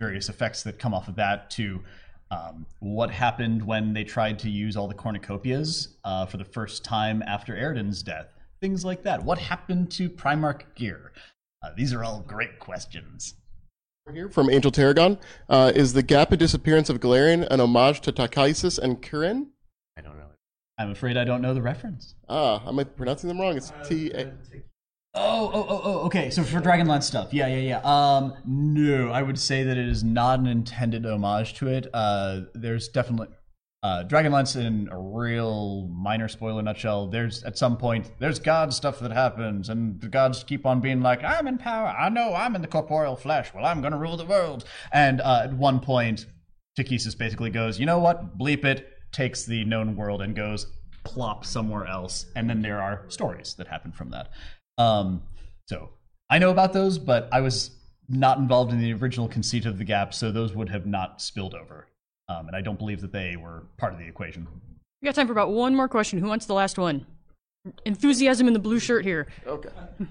various effects that come off of that, to um, what happened when they tried to use all the cornucopias uh, for the first time after Aroden's death. Things like that. What happened to Primarch gear? Uh, these are all great questions. Here from Angel Tarragon. Uh, is the gap and disappearance of Golarion an homage to Takaisis and Kirin? I don't know. I'm afraid I don't know the reference. Ah, I might be pronouncing them wrong. It's T A. Oh, oh, oh, oh, okay. So for Dragonlance stuff, yeah, yeah, yeah. Um, no, I would say that it is not an intended homage to it. Uh, there's definitely uh, Dragonlance in a real minor spoiler nutshell. There's at some point there's god stuff that happens, and the gods keep on being like, "I'm in power. I know I'm in the corporeal flesh. Well, I'm gonna rule the world." And uh, at one point, Takhisis basically goes, "You know what? Bleep it." Takes the known world and goes plop somewhere else, and then there are stories that happen from that. Um, so I know about those, but I was not involved in the original conceit of the gap, so those would have not spilled over. Um, and I don't believe that they were part of the equation. We got time for about one more question. Who wants the last one? Enthusiasm in the blue shirt here. Okay.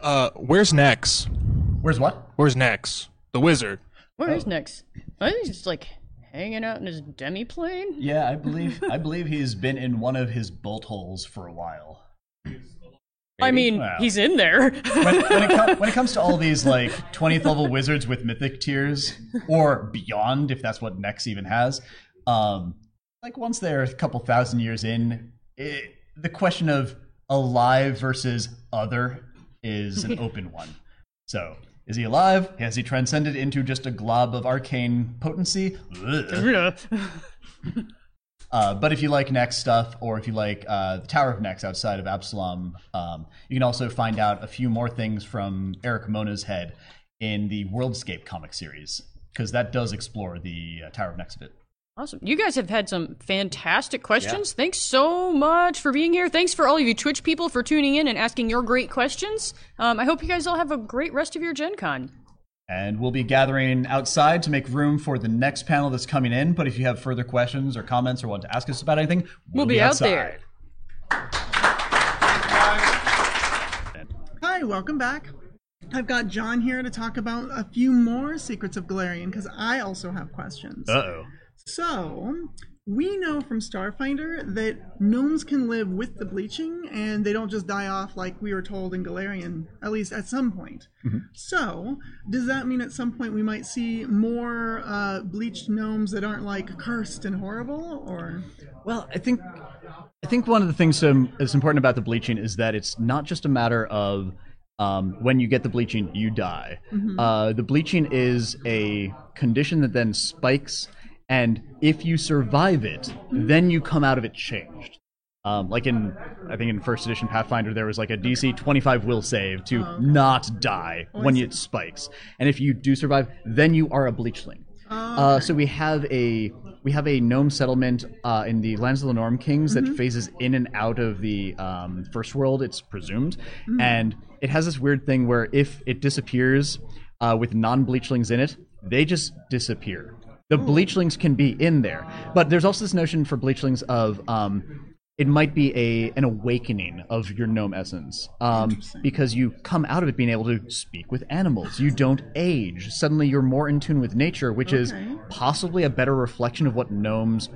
Uh, where's Nex? Where's what? Where's Nex? The wizard. Where is next? I think he's just like hanging out in his demi-plane. Yeah, I believe I believe he's been in one of his bolt holes for a while. I mean, Well. he's in there. when, when, it com- when it comes to all these like 20th level wizards with mythic tiers or beyond, if that's what Nex even has, um, like once they're a couple thousand years in, it, the question of alive versus other is an open one. So, is he alive? Has he transcended into just a glob of arcane potency? Ugh. Uh, but if you like Nex stuff, or if you like uh, the Tower of Nex outside of Absalom, um, you can also find out a few more things from Erik Mona's head in the Worldscape comic series, because that does explore the uh, Tower of Nex a bit. Awesome. You guys have had some fantastic questions. Thanks so much for being here. Thanks for all of you Twitch people for tuning in and asking your great questions. Um, I hope you guys all have a great rest of your Gen Con. And we'll be gathering outside to make room for the next panel that's coming in. But if you have further questions or comments or want to ask us about anything, we'll, We'll be out outside. there. Hi, welcome back. I've got John here to talk about a few more secrets of Golarion because I also have questions. Uh oh. So, we know from Starfinder that gnomes can live with the bleaching and they don't just die off like we were told in Golarion, at least at some point. So, does that mean at some point we might see more uh, bleached gnomes that aren't like cursed and horrible? Or Well, I think I think one of the things that's important about the bleaching is that it's not just a matter of um, when you get the bleaching, you die. Mhm. Uh, the bleaching is a condition that then spikes, and if you survive it, then you come out of it changed. Um, like in, I think in first edition Pathfinder, there was like a DC 25 will save to Oh, not die Oh, when it spikes, and if you do survive, then you are a bleachling. Oh, Uh, so we have a we have a gnome settlement uh, in the lands of the Linnorm Kings that Mhm. phases in and out of the um, first world. It's presumed, Mm. and it has this weird thing where if it disappears uh, with non-bleachlings in it, they just disappear. The bleachlings can be in there, but there's also this notion for bleachlings of um, it might be a an awakening of your gnome essence um, because you come out of it being able to speak with animals. You don't age. Suddenly, you're more in tune with nature, which is Okay. possibly a better reflection of what gnomes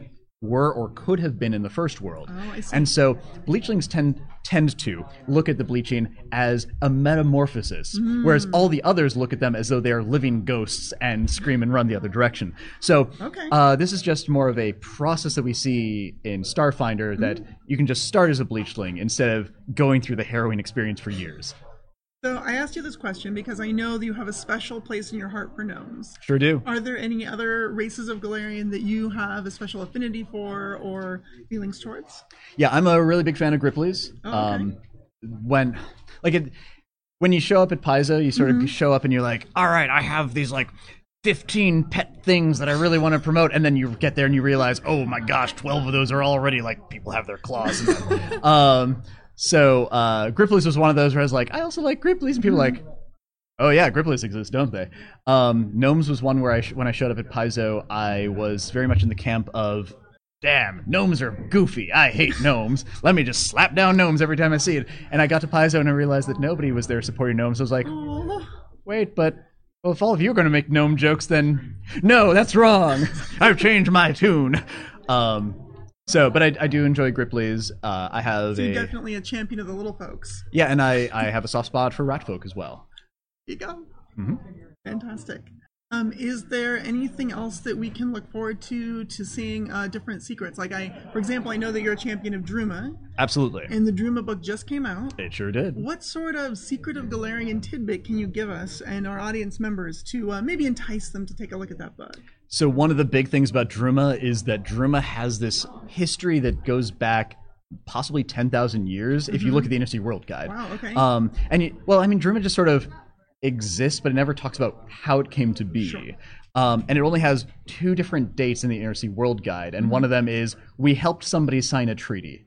were or could have been in the first world. Oh, and so, bleachlings tend tend to look at the bleaching as a metamorphosis, Mm. whereas all the others look at them as though they are living ghosts and scream and run the other direction. So, Okay. uh, this is just more of a process that we see in Starfinder that Mm. you can just start as a bleachling instead of going through the harrowing experience for years. So I asked you this question because I know that you have a special place in your heart for gnomes. Sure do. Are there any other races of Golarion that you have a special affinity for or feelings towards? Yeah, I'm a really big fan of Gripplis. Oh, okay. Um, when like it, when you show up at Paizo, you sort Mhm. of show up and you're like, all right, I have these like 15 pet things that I really want to promote, and then you get there and you realize, oh my gosh, 12 of those are already like people have their claws. In them. um, so uh, Gripplis was one of those where I was like, I also like Gripplis, and people are like. Oh yeah, Gripplis exist, don't they? Um, Gnomes was one where I sh- when I showed up at Paizo, I was very much in the camp of, damn, gnomes are goofy. I hate gnomes. Let me just slap down gnomes every time I see it. And I got to Paizo and I realized that nobody was there supporting gnomes. I was like, wait, but well, if all of you are going to make gnome jokes, then no, that's wrong. I've changed my tune. Um, so, but I, I do enjoy Gripplis. Uh, I have So you're a definitely a champion of the little folks. yeah, and I, I have a soft spot for Ratfolk as well. You go. Mhm. Fantastic. Um, is there anything else that we can look forward to to seeing uh, different secrets? Like I, for example, I know that you're a champion of Druma, Absolutely, and the Druma book just came out. it sure did. What sort of secret of Golarion tidbit can you give us and our audience members to uh, maybe entice them to take a look at that book? So one of the big things about Druma is that Druma has this history that goes back possibly 10,000 years if you look at the Inner Sea World Guide. Wow, okay. Um, and well, I mean, Druma just sort of exists, but it never talks about how it came to be. Um, and it only has two different dates in the Inner Sea World Guide, and one of them is we helped somebody sign a treaty.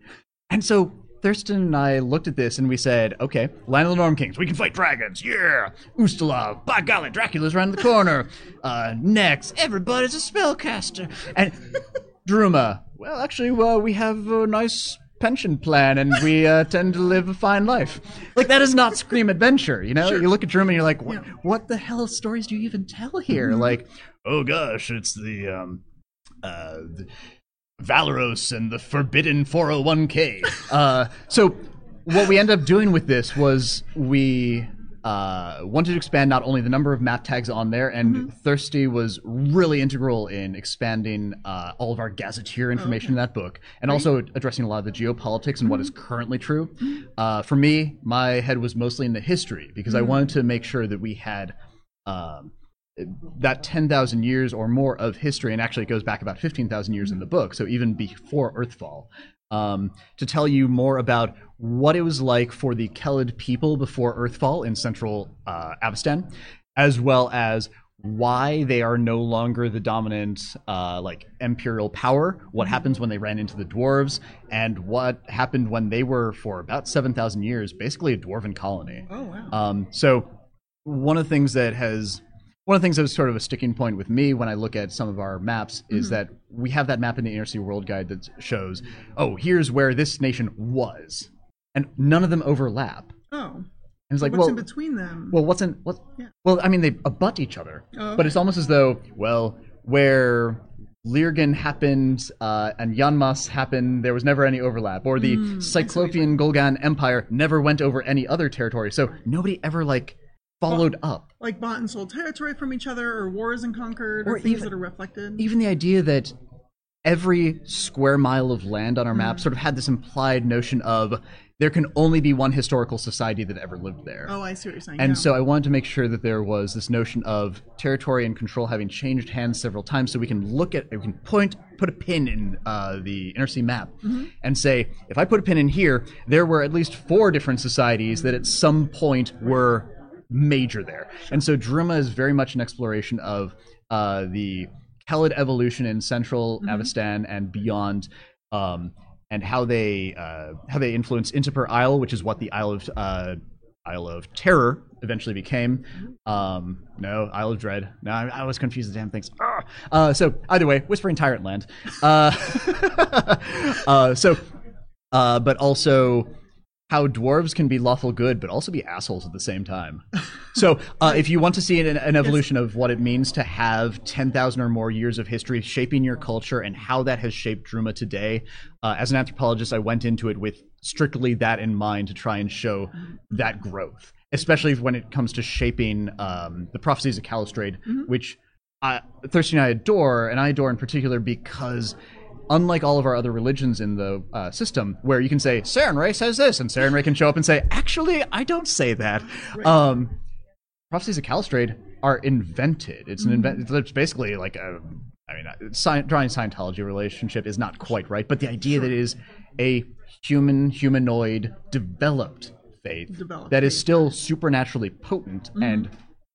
And so Thurston and I looked at this and we said, okay, Land of the Linnorm Kings, we can fight dragons, yeah! Ustalav, by golly, Dracula's around the corner. Uh, next, everybody's a spellcaster. And Druma, well, actually, uh, we have a nice pension plan and we uh, tend to live a fine life. Like, that is not Scream Adventure, you know? You look at Druma and you're like, what, what the hell stories do you even tell here? Mhm. Like, oh gosh, it's the, um, uh, the Valoros and the Forbidden 401k. Uh, so what we ended up doing with this was we uh, wanted to expand not only the number of map tags on there, and Thirsty was really integral in expanding uh, all of our gazetteer information in that book, and also addressing a lot of the geopolitics and what is currently true. Uh, for me, my head was mostly in the history because I Mhm. wanted to make sure that we had. Um, that 10,000 years or more of history, and actually it goes back about 15,000 years in the book, so even before Earthfall, um, to tell you more about what it was like for the Kellid people before Earthfall in central uh, Avestan, as well as why they are no longer the dominant uh, like imperial power what happens when they ran into the dwarves and what happened when they were for about 7000 years basically a dwarven colony Oh, wow. um, so one of the things that has one of the things that was sort of a sticking point with me when I look at some of our maps is Mhm. that we have that map in the Sea World Guide that shows, oh, here's where this nation was, and none of them overlap. Oh. And it's like, what's well, in between them? well, what's in what? Yeah. Well, I mean, they abut each other, Oh, but it's almost as though, well, where Lirgen happened uh, and Yanmas happened, there was never any overlap, or the Mm, Cyclopean Ghol-Gan Empire never went over any other territory, so nobody ever like followed up. like bought and sold territory from each other, or wars and conquered, or, Or things even- that are reflected. Even the idea that every square mile of land on our map Mm. sort of had this implied notion of there can only be one historical society that ever lived there. Oh, I see what you're saying. And yeah. so I wanted to make sure that there was this notion of territory and control having changed hands several times, so we can look at, we can point, put a pin in uh, the sea map, Mhm. and say, if I put a pin in here, there were at least four different societies that at some point were major there. And so Druma is very much an exploration of uh, the Kellid evolution in central Mhm. Avestan and beyond. Um, and how they uh, how they influence Intipur Isle, which is what the Isle of uh, Isle of Terror eventually became. Um, no, Isle of Dread. No, I, I always confuse the damn things. Ah! Uh, so either way, Whispering Tyrant Land. Uh, uh, so, uh, but also how dwarves can be lawful good, but also be assholes at the same time. So, uh, if you want to see an, an evolution of what it means to have 10,000 or more years of history shaping your culture and how that has shaped Druma today, uh, as an anthropologist, I went into it with strictly that in mind to try and show that growth, especially when it comes to shaping um, the prophecies of Kalistrade, Mhm. which uh, Thirsty and I adore, and I adore in particular because unlike all of our other religions in the uh, system, where you can say Sarenrae says this, and Sarenrae can show up and say, "Actually, I don't say that." Um, prophecies of Kalistrade are invented. It's an invent. It's basically like a. I mean, uh, sci- drawing Scientology relationship is not quite right, but the idea that it is a human humanoid developed faith Developed that is still supernaturally potent Mhm. and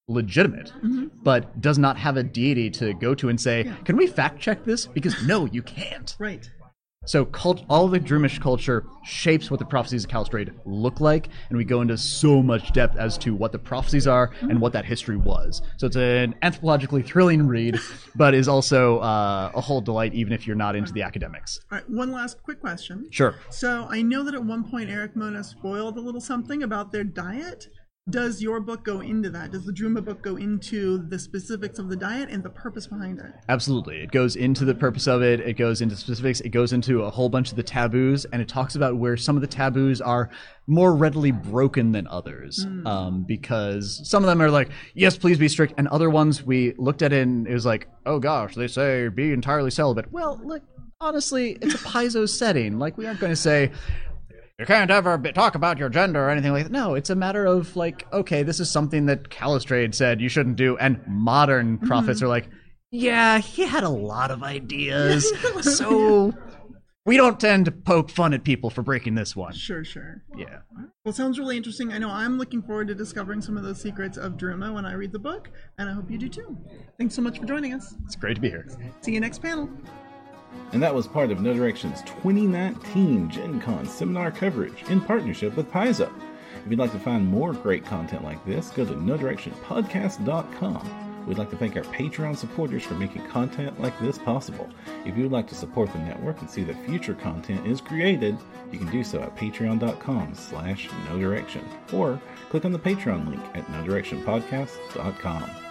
legitimate, Mhm. but does not have a deity to go to and say, "Can we fact check this?" Because no, you can't. Right. So cult- all of the Drumish culture shapes what the prophecies of Kalistrade look like, and we go into so much depth as to what the prophecies are and what that history was. So it's an anthropologically thrilling read, but is also uh, a whole delight even if you're not into the academics. All right, one last quick question. Sure. So I know that at one point Erik Mona spoiled a little something about their diet. Does your book go into that? Does the Druma book go into the specifics of the diet and the purpose behind it? Absolutely. It goes into the purpose of it, it goes into specifics, it goes into a whole bunch of the taboos, and it talks about where some of the taboos are more readily broken than others. Mm. Um, because some of them are like, yes, please be strict, and other ones we looked at it and it was like, oh gosh, they say be entirely celibate. Well, look, honestly, it's a Paizo setting. Like, we aren't going to say, you can't ever be- talk about your gender or anything like that. No, it's a matter of like, okay, this is something that Kalistrade said you shouldn't do, and modern prophets Mhm. are like, yeah, he had a lot of ideas, so we don't tend to poke fun at people for breaking this one. Sure, sure. Yeah. Well, sounds really interesting. I know I'm looking forward to discovering some of those secrets of Druma when I read the book, and I hope you do too. Thanks so much for joining us. It's great to be here. See you next panel. And that was part of No Direction's 2019 Gen Con seminar coverage in partnership with Paizo. If you'd like to find more great content like this, go to nodirectionpodcast.com. We'd like to thank our Patreon supporters for making content like this possible. If you would like to support the network and see that future content is created, you can do so at patreon.com slash no direction or click on the Patreon link at nodirectionpodcast.com.